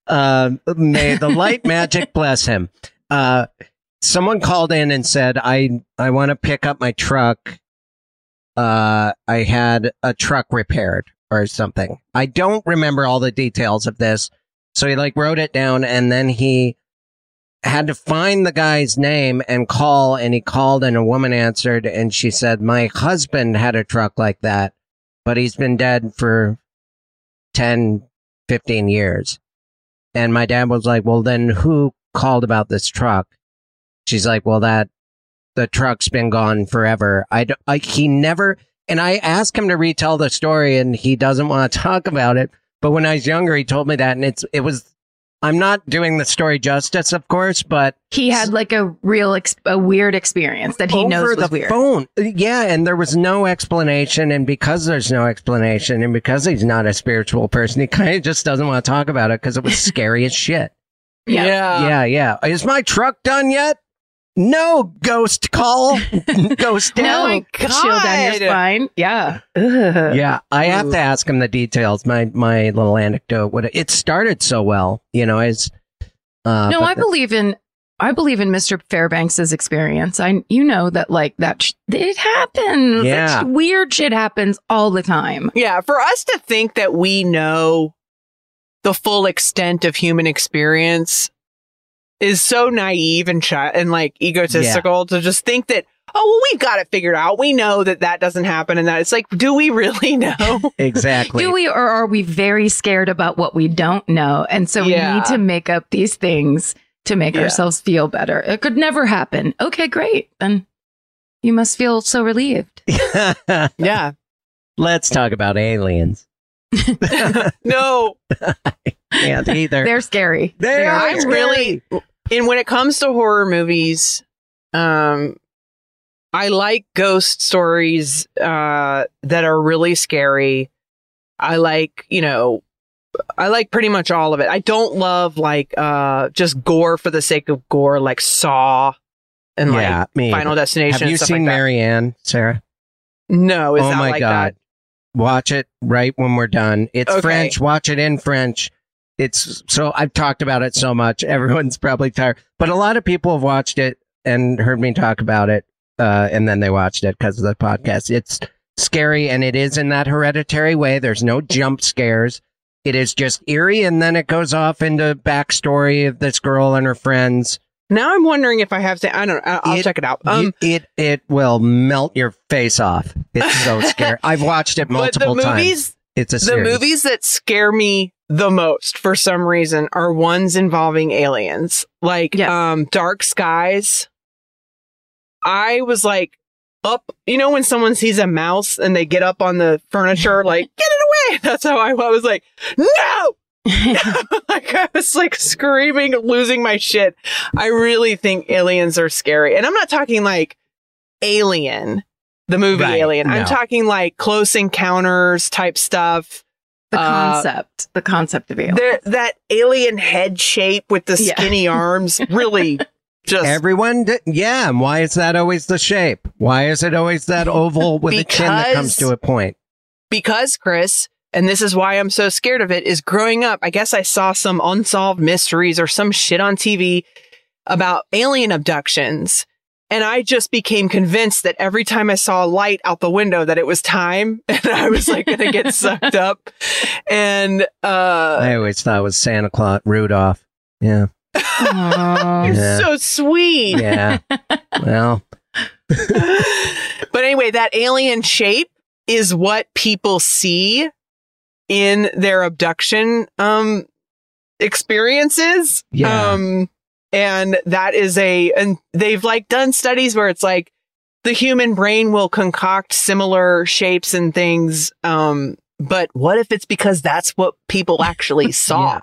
uh, may the light magic bless him uh, someone called in and said i i want to pick up my truck uh, i had a truck repaired or something i don't remember all the details of this So he like wrote it down and then he had to find the guy's name and call and he called and a woman answered and she said, my husband had a truck like that, but he's been dead for 10, 15 years. And my dad was like, well, then who called about this truck? She's like, well, that the truck's been gone forever. I, he never, and I asked him to retell the story and he doesn't want to talk about it. But when I was younger, he told me that and it's, it was, I'm not doing the story justice, of course, but He had like a real, ex- a weird experience that he over knows the was weird. phone. Uh, yeah. And there was no explanation. And because there's no explanation and because he's not a spiritual person, he kind of just doesn't want to talk about it because it was scary as shit. (laughs) Yeah. yeah, yeah. Is my truck done yet? No, ghost call. ghost (laughs) No, down. my chill down your spine. Yeah. Ugh. Yeah, I have to ask him the details. My my little anecdote. What it started so well, you know, is uh, no, I the- believe in I believe in Mr. Fairbanks's experience. I you know that like that sh- it happens. Yeah. That sh- weird shit happens all the time. Yeah, for us to think that we know the full extent of human experience is so naive and chi- and like egotistical to just think that oh well we've got it figured out. We know that that doesn't happen and that it's like do we really (laughs) know? (laughs) exactly. Do we or are we very scared about what we don't know? And so we need to make up these things to make Yeah. ourselves feel better. It could never happen. Okay, great. Then you must feel so relieved. (laughs) yeah. Let's talk about aliens. No. Can't either. They're scary. They They are are scary. really and when it comes to horror movies, um I like ghost stories uh that are really scary. I like, you know, I like pretty much all of it. I don't love like uh just gore for the sake of gore like Saw and yeah, me. like Final. Destination Have you seen like. Marianne, Sara? No, is oh that my like god. Watch it right when we're done. It's Okay. French. Watch it in French. It's so I've talked about it so much. Everyone's probably tired, but a lot of people have watched it and heard me talk about it, uh, and then they watched it because of the podcast. It's scary, and it is in that hereditary way. There's no jump scares. It is just eerie, and then it goes off into backstory of this girl and her friends. Now I'm wondering if I have to I don't know. I'll It- check it out. Um it, it it will melt your face off. It's so (laughs) scary. I've watched it but the multiple times. movies It's a the series. movies that scare me the most for some reason are ones involving aliens. Like Yes. um dark skies. I was like up you know when someone sees a mouse and they get up on the furniture like (laughs) get it away! (laughs) That's how i, I was like no! (laughs) Like i was like screaming losing my shit. I really think aliens are scary. And i'm not talking like alien the movie Right, alien. I'm talking like close encounters type stuff the Uh, concept, the concept of alien. there, that alien head shape with the Yeah. skinny arms really (laughs) just Everyone, d- yeah. and Why is that always the shape? Why is it always that oval with a chin that comes to a point? because Chris, and this is why I'm so scared of it, is growing up, I guess I saw some unsolved mysteries or some shit on TV about alien abductions. And I just became convinced that every time I saw a light out the window that it was time (laughs) and I was like gonna get sucked up. And uh I always thought it was Santa Claus, Rudolph. Yeah, you're Yeah. so sweet. yeah. well, (laughs) but anyway, that alien shape is what people see in their abduction um experiences. Yeah. Um and that is a and they've like done studies where it's like the human brain will concoct similar shapes and things um but what if it's because that's what people (laughs) actually saw? Yeah.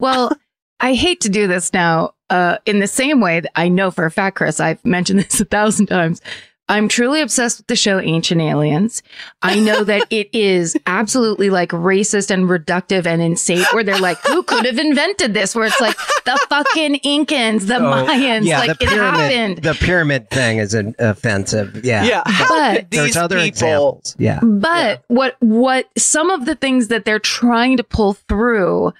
Well, I hate to do this now. Uh, in the same way that I know for a fact, Chris, I've mentioned this a thousand times. I'm truly obsessed with the show Ancient Aliens. I know that it is absolutely like racist and reductive and insane, where they're like, who could have invented this? Where it's like the fucking Incans, the Oh, Mayans, yeah. like the it pyramid, happened. the pyramid thing is an offensive. Yeah, Yeah. How But- could these There's other people examples. Yeah, But what what some of the things that they're trying to pull through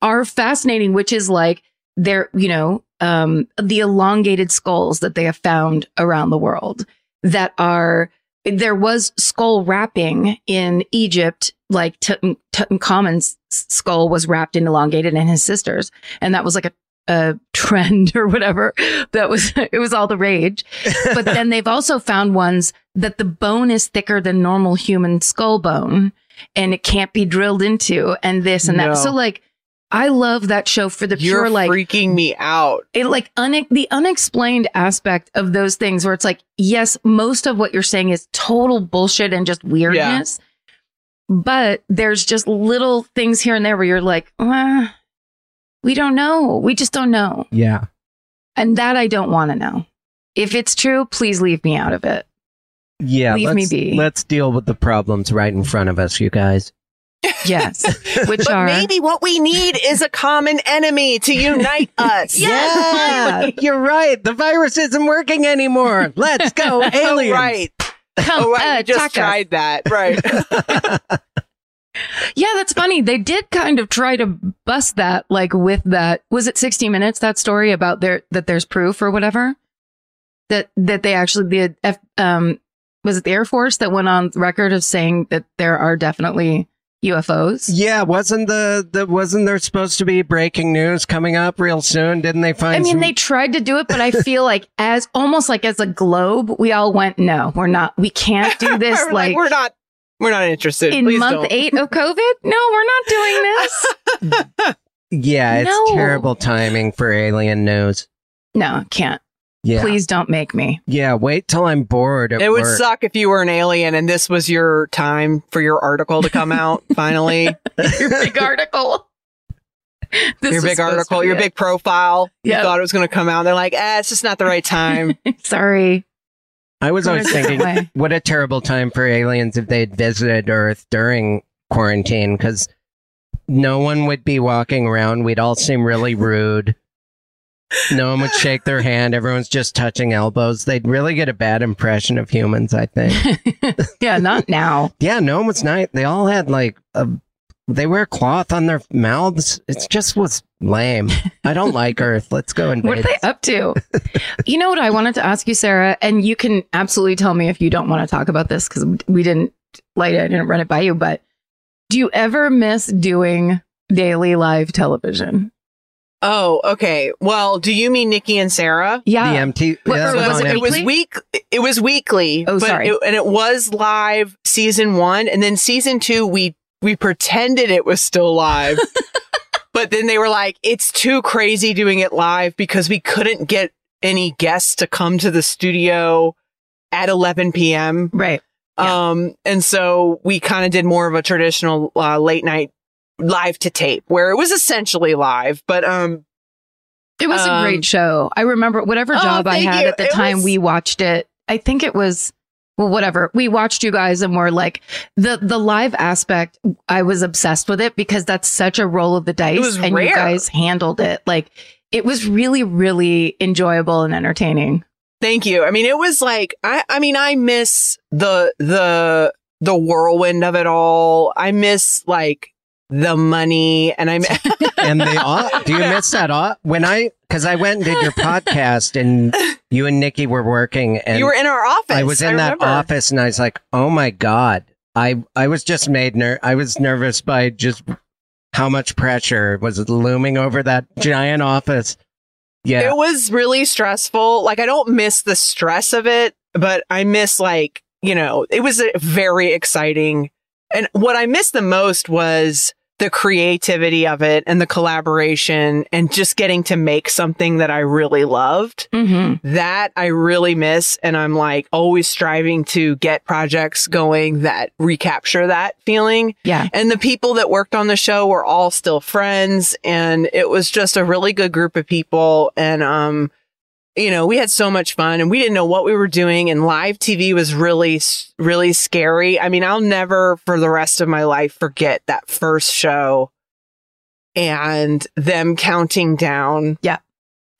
are fascinating, which is like they're, you know, um, the elongated skulls that they have found around the world that are there was skull wrapping in Egypt, like Tut- Tutankhamun's skull was wrapped and elongated and his sister's. And that was like a, a trend (laughs) or whatever. That was, (laughs) it was all the rage. But (laughs) then they've also found ones that the bone is thicker than normal human skull bone and it can't be drilled into and this and that. So like, I love that show for the You're pure, like, freaking me out. it like une- the unexplained aspect of those things where it's like yes most of what you're saying is total bullshit and just weirdness but there's just little things here and there where you're like uh, we don't know we just don't know Yeah. and that i don't want to know if it's true please leave me out of it Yeah. Leave me be. Let's deal with the problems right in front of us, you guys. Yes (laughs) which But are maybe what we need is a common enemy to unite (laughs) us. Yeah, you're right. The virus isn't working anymore. Let's go, (laughs) Oh, right. come Oh, right. We attack just us. tried that. Right. Yeah, that's funny. They did kind of try to bust that, like with that. Was it 60 Minutes? That story about there that there's proof or whatever that that they actually the F, um was it the Air Force that went on record of saying that there are definitely UFOs? Yeah, wasn't the, the wasn't there supposed to be breaking news coming up real soon? Didn't they find? I mean, some- they tried to do it, but I feel like as almost like as a globe, we all went, no, we're not. We can't do (laughs) this. We're like, we're not. We're not interested. in Please month don't. eight of COVID. No, we're not doing this. (laughs) yeah, it's No. terrible timing for alien news. No, can't. Yeah, Please don't make me. yeah. Wait till I'm bored. At It would suck if you were an alien and this was your time for your article to come out. (laughs) Finally, your big article. (laughs) This your big article, your it. big profile. Yep. You thought it was going to come out. They're like, ah, it's just not the right time. (laughs) Sorry. I was always Going a different thinking, what a terrible time for aliens if they'd visited Earth during quarantine, because no one would be walking around. We'd all seem really rude. No one would shake their hand. Everyone's just touching elbows. They'd really get a bad impression of humans, I think. (laughs) yeah, not now. yeah, no one was nice. They all had like a, they wear cloth on their mouths. It just was lame. I don't like Earth. Let's go and What are they up to? (laughs) you know what I wanted to ask you, Sara, and you can absolutely tell me if you don't want to talk about this because we didn't light it. I didn't run it by you, but do you ever miss doing daily live television? Oh, okay. Well, do you mean Nikki and Sara? the Yeah. MT. What- that was was it it was MTV. week. It was weekly. Oh, but sorry. it- and it was live season one, and then season two, we we pretended it was still live, (laughs) but then they were like, "It's too crazy doing it live because we couldn't get any guests to come to the studio at 11 p.m." Right. Yeah. Um, and so we kind of did more of a traditional uh, late night live to tape where it was essentially live, but um, It was a Um, great show. I remember whatever Oh, job I had you. at the It time was- we watched it. I think it was well, whatever. We watched you guys and we're like the the live aspect. I was obsessed with it because that's such a roll of the dice, and you guys handled it like it was really, really enjoyable and entertaining. Thank you. I mean, it was like I I mean, I miss the the the whirlwind of it all. I miss like the money and i'm (laughs) (laughs) and the au- do you miss that au- when I because I went and did your podcast and you and Nikki were working and you were in our office. I was in that remember. office and I was like, oh my god, I I was just made ner- I was nervous by just how much pressure was looming over that giant office. Yeah, It was really stressful. Like I don't miss the stress of it, but I miss like, you know, it was a very exciting. And what I missed the most was the creativity of it and the collaboration and just getting to make something that I really loved. Mm-hmm. That I really miss. And I'm like always striving to get projects going that recapture that feeling. Yeah. And the people that worked on the show were all still friends. And it was just a really good group of people. And, um, you know, we had so much fun and we didn't know what we were doing. And live TV was really, really scary. I mean, I'll never for the rest of my life forget that first show and them counting down. Yeah.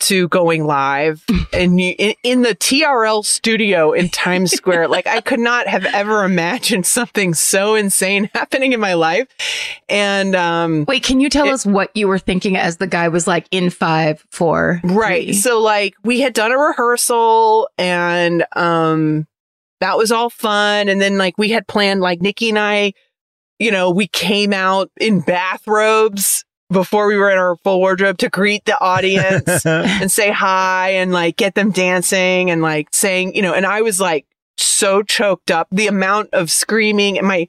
To going live (laughs) and you, in, in the TRL studio in Times Square. like I could not have ever imagined something so insane (laughs) happening in my life. And, um, Wait, can you tell It- us what you were thinking as the guy was like in five, four, Right. three? So like we had done a rehearsal and um that was all fun. And then like we had planned, like Nikki and I, you know, we came out in bathrobes before we were in our full wardrobe to greet the audience (laughs) and say hi and like get them dancing and like saying, you know, and I was like so choked up. The amount of screaming and my,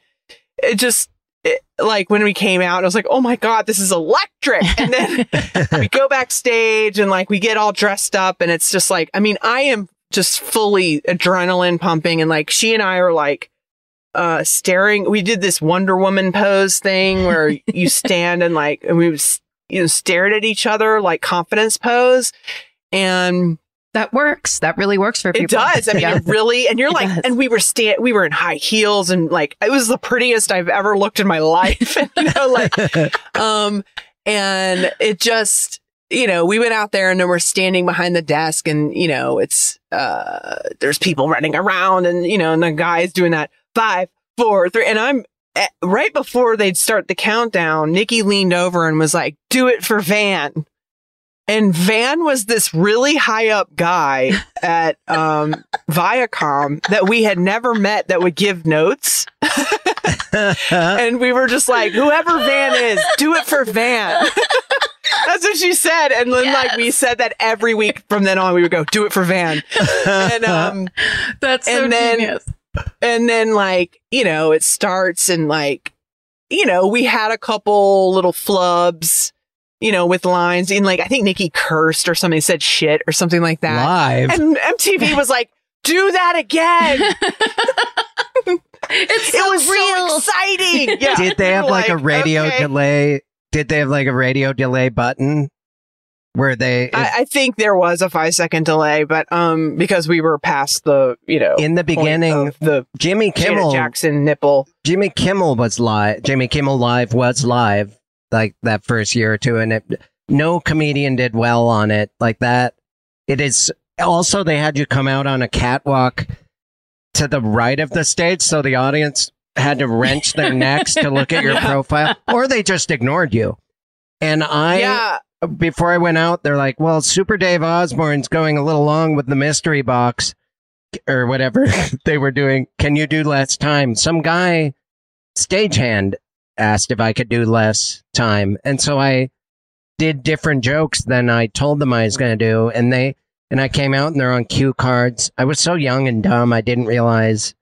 it just, it, like when we came out, I was like, oh my God, this is electric. And then we go backstage and like we get all dressed up and it's just like, I mean, I am just fully adrenaline pumping and like she and I are like, uh, staring. We did this Wonder Woman pose thing where (laughs) you stand and like, and we was, you know, stared at each other like confidence pose. And That works. That really works for people. it does. I mean, Yeah. it (laughs) really, and you're It like, does. and we were stand, we were in high heels and like, it was the prettiest I've ever looked in my life. (laughs) you know, like, um, and it just, you know, we went out there and then we're standing behind the desk and, you know, it's, uh, there's people running around and, you know, and the guy's doing that five, four, three. And I'm eh, right before they'd start the countdown, Nikki leaned over and was like, do it for Van. And Van was this really high up guy (laughs) at um, Viacom that we had never met that would give notes. (laughs) and we were just like, whoever Van is, do it for Van. (laughs) That's what she said. And then like we said that every week from then on, we would go, do it for Van. And um That's so and then- genius. And then like, you know, it starts and like, you know, we had a couple little flubs, you know, with lines and like I think Nikki cursed or something said shit or something like that. Live. And MTV (laughs) was like, do that again. (laughs) It's it was real. so exciting. (laughs) Yeah. Did they have We're like, a radio okay. delay? Did they have like a radio delay button where they I, I think there was a five second delay, but um, because we were past the, you know, in the beginning of the Jimmy Janet Kimmel Jackson nipple. Jimmy Kimmel was live. Jimmy Kimmel live was live like that first year or two, and it, no comedian did well on it like that. It is also they had you come out on a catwalk to the right of the stage, so the audience had to wrench their necks to look at your (laughs) profile, or they just ignored you. And I, yeah, before I went out, they're like, "Well, Super Dave Osborne's going a little long with the mystery box." Or whatever (laughs) they were doing. Can you do less time? Some guy stagehand asked if I could do less time. And so I did different jokes than I told them I was going to do. And they, and I came out and they're on cue cards. I was so young and dumb. I didn't realize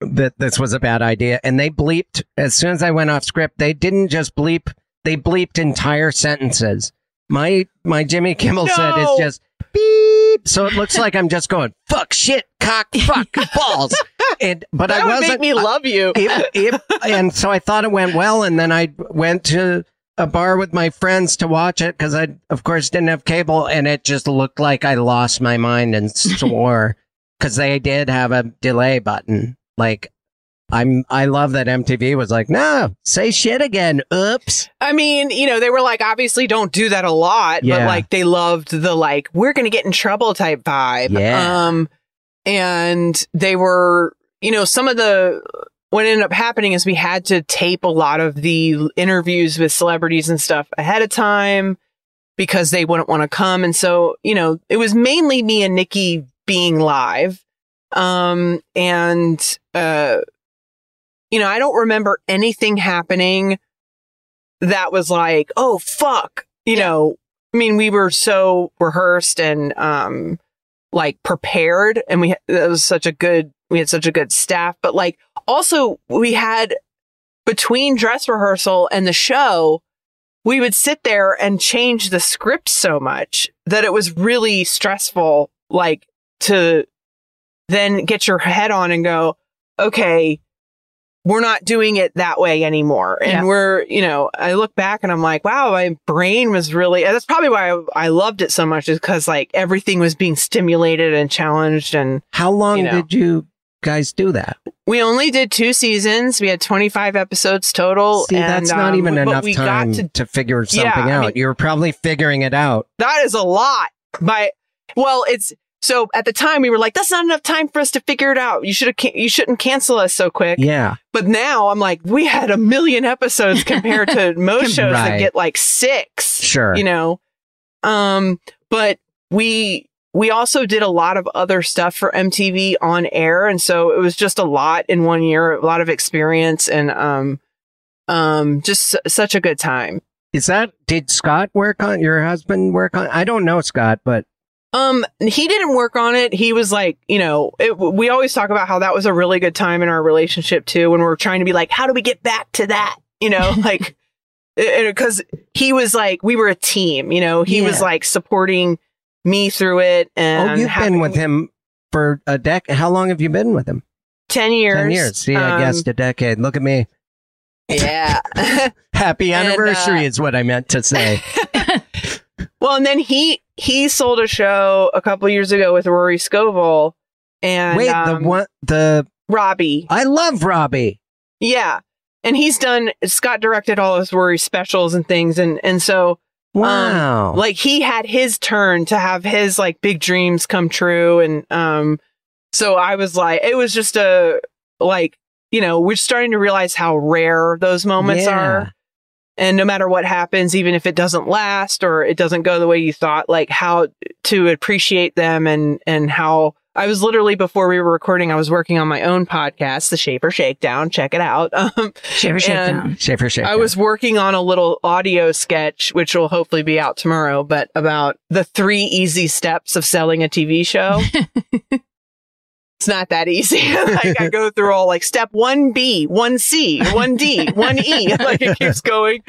that this was a bad idea. And they bleeped as soon as I went off script. They didn't just bleep, they bleeped entire sentences. My, my Jimmy Kimmel said No. is just beep. So it looks like I'm just going, fuck, shit, cock, fuck, (laughs) balls. And, but that I wasn't. make me love you. (laughs) it, it, and so I thought it went well, and then I went to a bar with my friends to watch it because I, of course, didn't have cable, and it just looked like I lost my mind and (laughs) swore because they did have a delay button. Like, I'm, I love that MTV was like, no, say shit again. Oops. I mean, you know, they were like, obviously don't do that a lot, yeah. but like they loved the like, we're going to get in trouble type vibe. Yeah. Um, and they were, you know, some of the, what ended up happening is we had to tape a lot of the interviews with celebrities and stuff ahead of time because they wouldn't want to come. And so, you know, it was mainly me and Nikki being live. Um, and, uh, you know, I don't remember anything happening that was like, oh, fuck. You know, I mean, we were so rehearsed and, um, like prepared and we, that was such a good, we had such a good staff, but like also we had between dress rehearsal and the show, we would sit there and change the script so much that it was really stressful, like to then get your head on and go, okay, we're not doing it that way anymore. And Yeah. we're, you know, I look back and I'm like, wow, my brain was really, and that's probably why I, I loved it so much is because like everything was being stimulated and challenged. And How long You know. did you guys do that? we only did two seasons. We had 25 episodes total. See, and, that's not um, even but enough we time got to to, figure something Yeah, I out. mean- you were probably figuring it out. that is a lot. By well, it's so at the time we were like, that's not enough time for us to figure it out. You should have, you shouldn't cancel us so quick. Yeah. But now I'm like, we had a million episodes compared to (laughs) most shows Right. that get like six. Sure. You know, um, but we we also did a lot of other stuff for MTV on air. And so it was just a lot in one year, a lot of experience and, um, um, just s- such a good time. Is that did Scott work on your husband work on? I don't know Scott, but Um, he didn't work on it. He was like, you know, it, we always talk about how that was a really good time in our relationship too, when we're trying to be like, how do we get back to that? You know, (laughs) like, because he was like, we were a team. You know, he was like supporting me through it. And oh, you've having been with him for a decade. How long have you been with him? ten years. Ten years. See, I Um, guessed a decade. Look at me. Yeah. (laughs) Happy (laughs) And, anniversary uh, is what I meant to say. Well, and then he he sold a show a couple years ago with Rory Scovel and Wait, um, the one, the Robbie. I love Robbie. Yeah. And he's done Scott directed all his Rory specials and things and and so Wow. like he had his turn to have his like big dreams come true and um so I was like it was just a like you know we're starting to realize how rare those moments Yeah. are and no matter what happens even if it doesn't last or it doesn't go the way you thought like how to appreciate them and and how I was literally before we were recording I was working on my own podcast the Schaefer Shakedown check it out (laughs) um Shiver shake And- down. Schaefer Shaker. I was working on a little audio sketch, which will hopefully be out tomorrow, but about the three easy steps of selling a TV show. (laughs) it's not that easy. (laughs) like I go through all like step one B, one C, one D, one E. (laughs) Like it keeps going.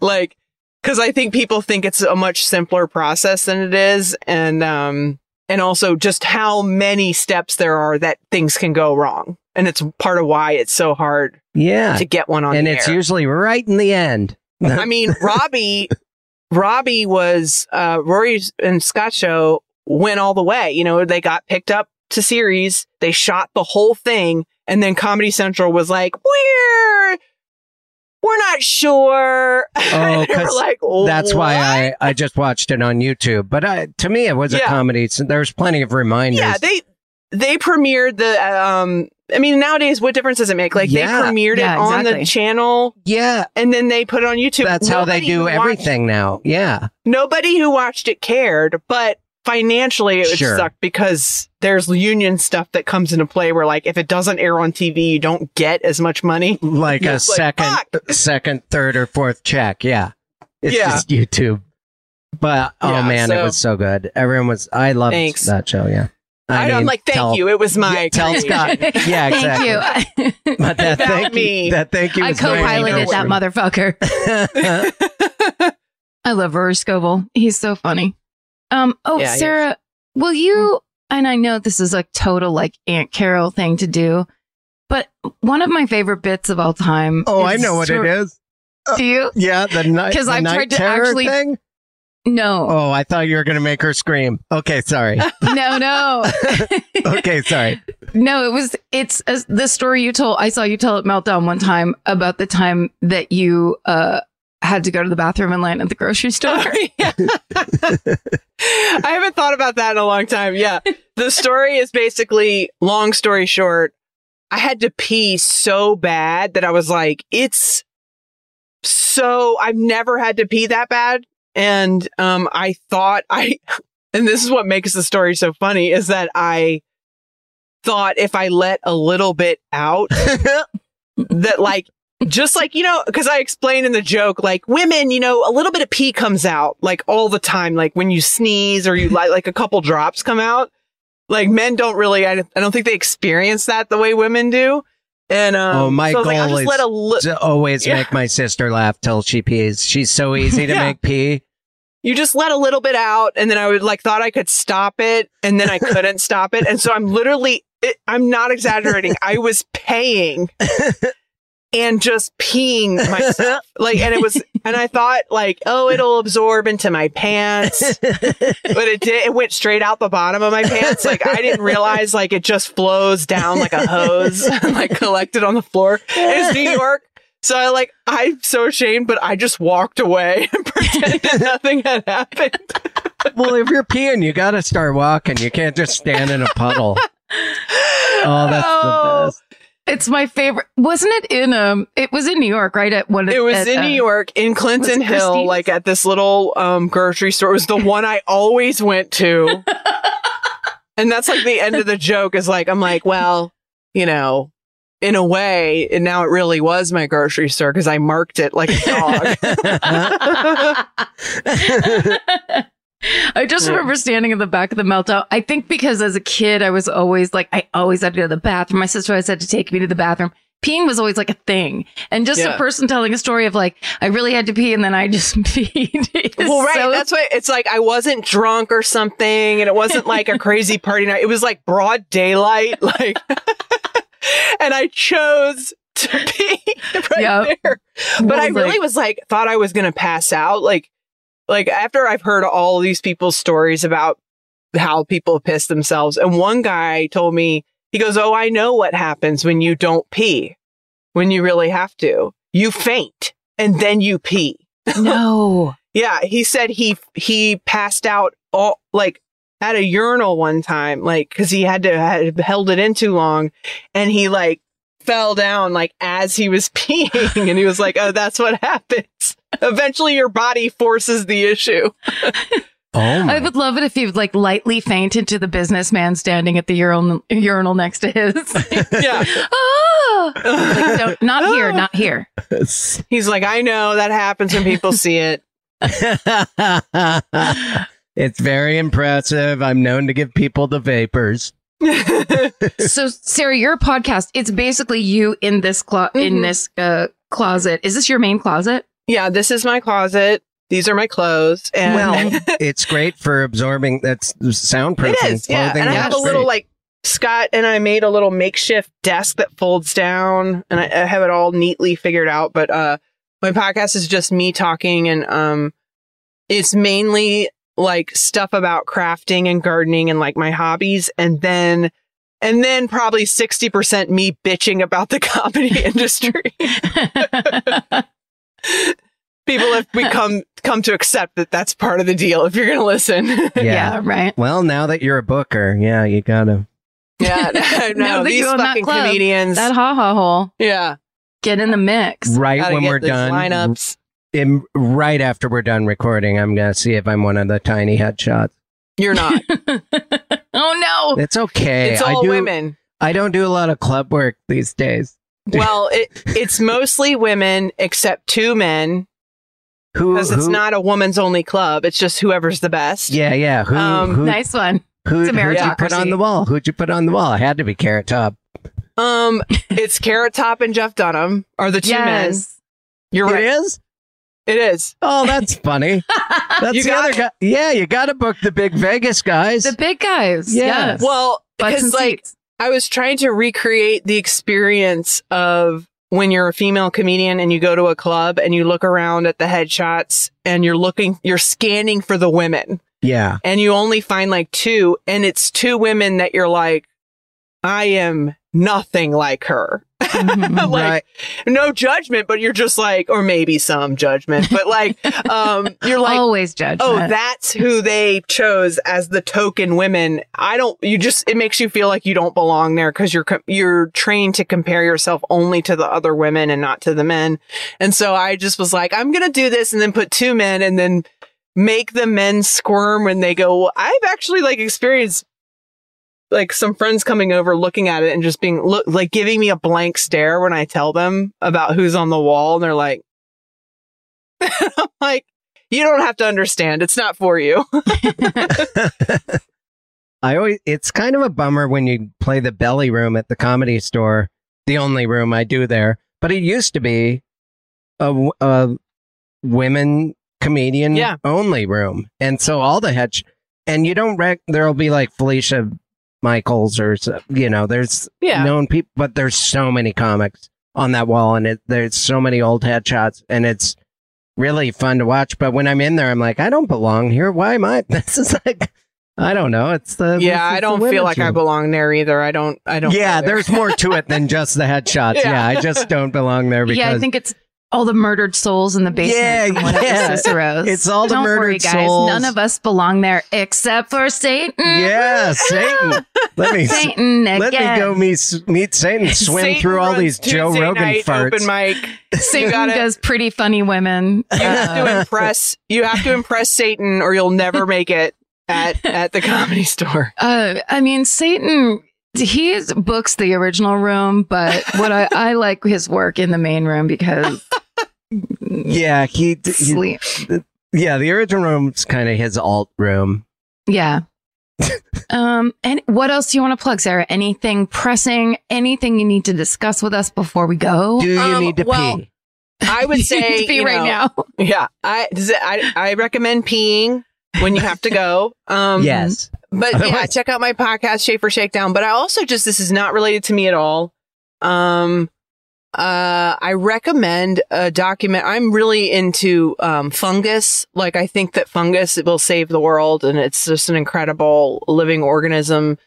Like, cause I think people think it's a much simpler process than it is. And, um, and also just how many steps there are that things can go wrong. And it's part of why it's so hard yeah. to get one on And it's air. usually right in the end. (laughs) I mean, Robbie, Robbie was uh, Rory's and Scott show went all the way. You know, they got picked up to series. They shot the whole thing, and then Comedy Central was like, "We're we're not sure." Oh, (laughs) And they were 'cause like, That's why I, I just watched it on YouTube. But I, to me, it was a comedy. So there's plenty of reminders. Yeah, they they premiered the. Um, I mean, nowadays, what difference does it make? Like Yeah. they premiered Yeah, it on exactly. the channel, yeah, and then they put it on YouTube. that's how they do who watched- everything now. Yeah. nobody who watched it cared, but financially it would Sure. suck because there's union stuff that comes into play where like if it doesn't air on TV, you don't get as much money. Like a it's like, second, fuck. second, third, or fourth check. Yeah. It's Yeah. just YouTube. But oh Yeah, man, it was so good. Everyone was. I loved Thanks. that show. Yeah. I am mean, like, thank tell- you. It was my Yeah, tell. Scott. (laughs) Yeah, exactly. Thank you. But that (laughs) thank me. you. That thank you. I co-piloted that motherfucker. (laughs) I love Rory Scovel. He's so funny. Um. Oh, Yeah, he is. Sara, will you? And I know this is a total like Aunt Carol thing to do, but one of my favorite bits of all time. oh, I know what sort- it is. Do you? Yeah, the night. 'Cause the I've night tried to terror actually- Thing? No, Oh, I thought you were going to make her scream. Okay, sorry. (laughs) no, no, (laughs) Okay, sorry. no. It was. It's uh, the story you told. I saw you tell it Meltdown one time about the time that you uh had to go to the bathroom and land at the grocery store. Yeah. (laughs) I haven't thought about that in a long time. Yeah. The story is basically long story short, I had to pee so bad that I was like, it's so I've never had to pee that bad. And um I thought I (laughs) and this is what makes the story so funny is that I thought if I let a little bit out (laughs) that like just like you know because i explained in the joke like women you know a little bit of pee comes out like all the time like when you sneeze or you like like a couple drops come out like men don't really i, I don't think they experience that the way women do and um Oh, my so I like, is let a li- to always Yeah. make my sister laugh till she pees. She's so easy to Yeah. make pee. you just let a little bit out and then i would like thought i could stop it and then i (laughs) couldn't stop it and so i'm literally it, i'm not exaggerating i was paying (laughs) and just peeing myself (laughs) like and it was and i thought like oh it'll absorb into my pants but it did it went straight out the bottom of my pants like i didn't realize like it just flows down like a hose (laughs) and like collected on the floor it's new york so I like I'm so ashamed, but I just walked away (laughs) and pretended nothing had happened. well, if you're peeing, you got to start walking. You can't just stand in a puddle. Oh, that's Oh, the best. It's my favorite. Wasn't it in um? It was in New York, right? At one. It was at, in uh, New York, in Clinton Hill, Christie's? like at this little um, grocery store. It was the one I always went to. (laughs) And that's like the end of the joke is like, I'm like, well, you know, in a way, and now it really was my grocery store because I marked it like a dog. (laughs) (laughs) (laughs) I just remember standing in the back of the meltdown. I think because as a kid, I was always like, I always had to go to the bathroom. My sister always had to take me to the bathroom. Peeing was always like a thing. And just Yeah. a person telling a story of like, I really had to pee and then I just (laughs) peed. well, right. so- that's why it's like I wasn't drunk or something, and it wasn't like a crazy party night. It was like broad daylight, (laughs) like, and I chose to pee right Yep. there. But I really like- was like, thought I was gonna pass out. Like, like after I've heard all these people's stories about how people piss themselves, and one guy told me, he goes, "Oh, I know what happens when you don't pee, when you really have to. You faint and then you pee." (laughs) no. Yeah, he said he he passed out all like at a urinal one time, like because he had to had held it in too long, and he like fell down like as he was (laughs) peeing, and he was like, "Oh, that's what happens. Eventually, your body forces the issue." Oh I would love it if you'd like lightly faint into the businessman standing at the urinal, urinal next to his. (laughs) Yeah, oh! Like, don't, not here, not here. (laughs) he's like, "I know that happens when people see it." (laughs) it's very impressive. I'm known to give people the vapors. So, Sara, your podcast, it's basically you in this clo- in Mhm. this uh, closet. Is this your main closet? Yeah, this is my closet. These are my clothes, and Well, (laughs) it's great for absorbing. That's soundproofing. It is, yeah. clothing. And I have a That's little like Scott and I made a little makeshift desk that folds down, and I, I have it all neatly figured out. But uh, my podcast is just me talking, and um, it's mainly like stuff about crafting and gardening and like my hobbies, and then. And then probably 60% me bitching about the (laughs) comedy (laughs) industry. (laughs) People have become come to accept that that's part of the deal if you're going to listen. (laughs) yeah. yeah, right. Well, now that you're a booker, yeah, you gotta. Yeah, (laughs) no, Now These you own that fucking club, comedians. That ha ha hole. yeah. Get in the mix. Right when we're done, Lineups. in, right after we're done recording, I'm gonna see if I'm one of the tiny headshots. You're not. oh no. It's okay. it's I all do, women. I don't do a lot of club work these days. (laughs) Well, it, it's mostly women except two men Who? because it's who- not a woman's only club. It's just whoever's the best. Yeah, yeah. Who? Um, who? Nice one. Who? it's a Who'd you put on the wall? Who'd you put on the wall? It had to be Carrot Top. Um, it's Carrot Top and Jeff Dunham are the two men. yes. You're It right. is. It is. Oh, that's funny. (laughs) That's You the got other it. guy. Yeah, you got to book the big Vegas guys. the big guys. Yeah. Yes. Well, because like seats. I was trying to recreate the experience of when you're a female comedian and you go to a club and you look around at the headshots and you're looking, you're scanning for the women yeah. and you only find like two and it's two women that you're like, I am nothing like her. (laughs) Like right. no judgment, but you're just like, or maybe some judgment, but like, um, you're like, Always judgment. oh, that's who they chose as the token women. I don't, you just, it makes you feel like you don't belong there because you're, you're trained to compare yourself only to the other women and not to the men. And so I just was like, I'm going to do this and then put two men and then make the men squirm when they go, well, I've actually like experienced like some friends coming over looking at it and just being look like giving me a blank stare when I tell them about who's on the wall and they're like (laughs) I'm like you don't have to understand it's not for you. (laughs) (laughs) I always, it's kind of a bummer when you play the belly room at the comedy store, the only room I do there. But it used to be a, a women comedian Yeah. only room. And so all the head, and you don't rec, there'll be like Felicia Michaels or, you know, there's Yeah. known people, but there's so many comics on that wall and it, there's so many old headshots and it's really fun to watch. But when I'm in there, I'm like, I don't belong here. Why am I? (laughs) This is like, I don't know. It's the yeah, I don't feel like I belong there either. I don't I don't Yeah, there's more to it than (laughs) just the headshots. Yeah. Yeah. I just don't belong there because yeah, I think it's all the murdered souls in the basement Yeah, from one of yeah. the Ciceros. It's all the Don't worry, murdered guys. souls. None of us belong there except for Satan. yeah, Satan. Let me Satan again. let me go meet meet Satan. (laughs) Swim Satan through all runs these Joe Rogan night farts. Open mic. (laughs) Satan gotta- does pretty funny women. You have to Uh, impress you have to impress Satan or you'll never make it. at (laughs) at the comedy store. Uh, I mean, Satan, he books the original room, but what I, I like his work in the main room because Yeah, he, he yeah, the original room's kind of his alt room. Yeah. (laughs) um, and what else do you want to plug, Sara? Anything pressing? Anything you need to discuss with us before we go? Do you Um, need to well, pee? I (laughs) would say to be you right know, now. (laughs) Yeah, I, does it- I I recommend peeing when you have to go. Um, yes. But yeah, check out my podcast, Schaefer Shakedown. But I also just, this is not related to me at all. Um, uh, I recommend a document. I'm really into, um, fungus. Like I think that fungus will save the world and it's just an incredible living organism.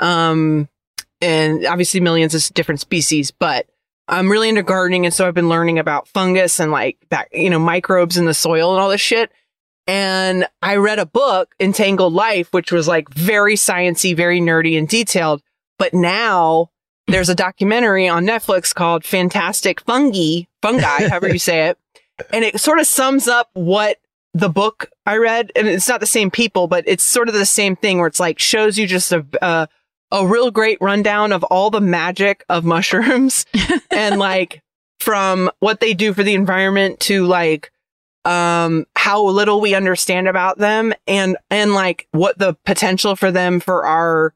Um, and obviously millions of different species, but I'm really into gardening. And so I've been learning about fungus and like back, you know, microbes in the soil and all this shit. And I read a book, Entangled Life, which was like very sciencey, very nerdy and detailed. But now there's a documentary on Netflix called Fantastic Fungi, Fungi, however you say it. (laughs) And it sort of sums up what the book I read, and it's not the same people, but it's sort of the same thing where it's like shows you just a, uh, a real great rundown of all the magic of mushrooms (laughs) and like from what they do for the environment to like um how little we understand about them and and like what the potential for them for our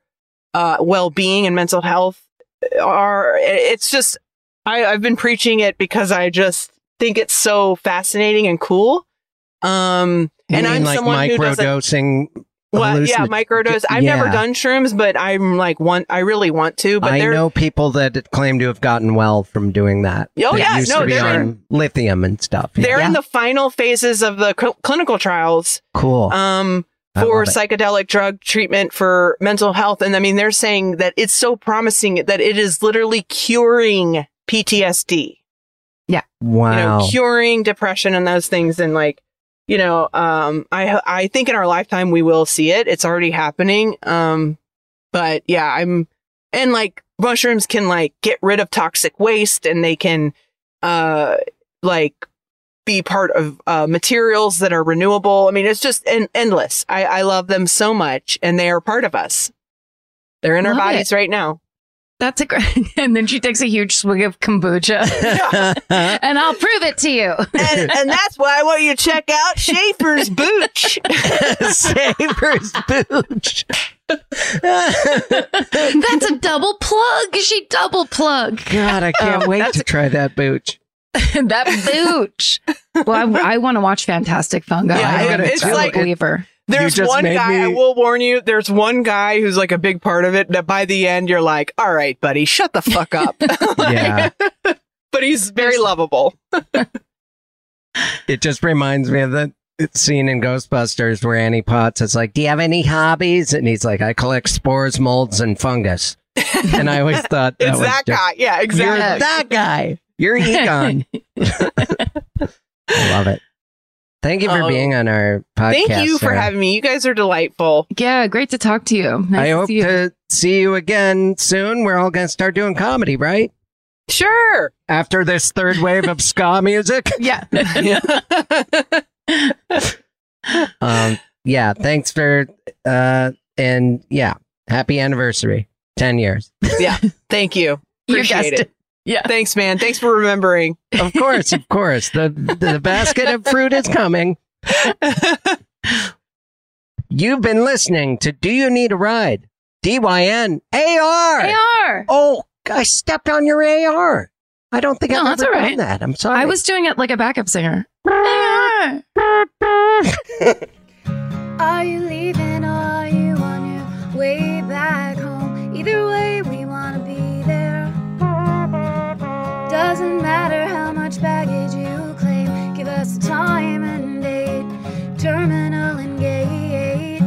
uh well-being and mental health are it's just I I've been preaching it because I just think it's so fascinating and cool um You and I'm like someone who doesn't microdosing. well, yeah, microdose. I've never done shrooms, but I'm like one. I really want to. But I know people that claim to have gotten well from doing that. Oh, yeah, used no, to be they're on in- lithium and stuff. Yeah. they're in the final phases of the cl- clinical trials. cool. Um, for psychedelic drug treatment for mental health. And I mean, they're saying that it's so promising that it is literally curing PTSD, Yeah. wow. you know, curing depression and those things. And like, you know, um, I, I think in our lifetime we will see it. It's already happening. Um, but yeah, I'm, and like mushrooms can like get rid of toxic waste and they can, uh, like be part of uh, materials that are renewable. I mean, it's just en- endless. I, I love them so much, and they are part of us. They're in our Love bodies right now. That's a great. (laughs) And then she takes a huge swig of kombucha, (laughs) and I'll prove it to you. And, and that's why I want you to check out Schaefer's Booch. (laughs) Schaefer's booch. That's a double plug. She double plug God, I can't Um, wait that's- to try that booch. (laughs) that booch. Well, I, I want to watch Fantastic Fungi. Yeah, I'm it- a it's true like- believer. There's one made guy, I will warn you, there's one guy who's like a big part of it that by the end you're like, all right, buddy, shut the fuck up. (laughs) Yeah. (laughs) but he's very lovable. It just reminds me of the scene in Ghostbusters where Annie Potts is like, Do you have any hobbies? And he's like, I collect spores, molds, and fungus. And I always thought that It's was that just- guy. Yeah, You're exactly. that guy. You're Egon. I (laughs) love it. Thank you for Oh. being on our podcast. Thank you for Sara. having me. You guys are delightful. Yeah, great to talk to you. Nice I to hope see you. to see you again soon. We're all going to start doing comedy, right? Sure. After this third wave of ska (laughs) music. Yeah. (laughs) Um, yeah, thanks for, uh, and yeah, happy anniversary. 10 years. Yeah. Thank you. You Appreciate guessed it. It. Yeah. Thanks, man. Thanks for remembering. Of course, of course. The, the basket of fruit is coming. You've been listening to Do You Need a Ride? DYN AR. AR. Oh, I stepped on your AR. I don't think No, I've that's ever all done right. that. I'm sorry. I was doing it like a backup singer. AR. (laughs) Are you leaving are you on your way back home? Either way, we Doesn't matter how much baggage you claim, give us a time and date, terminal and gate.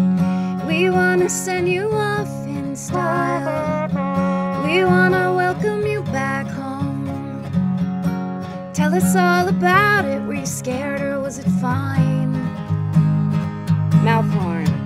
We want to send you off in style. We want to welcome you back home. Tell us all about it. Were you scared or was it fine? Mouth (laughs) horn.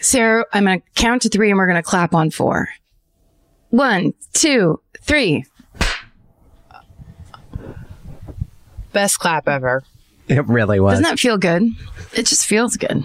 Sara, I'm going to count to three and we're going to clap on four. One, two, three. Best clap ever. It really was. Doesn't that feel good? It just feels good.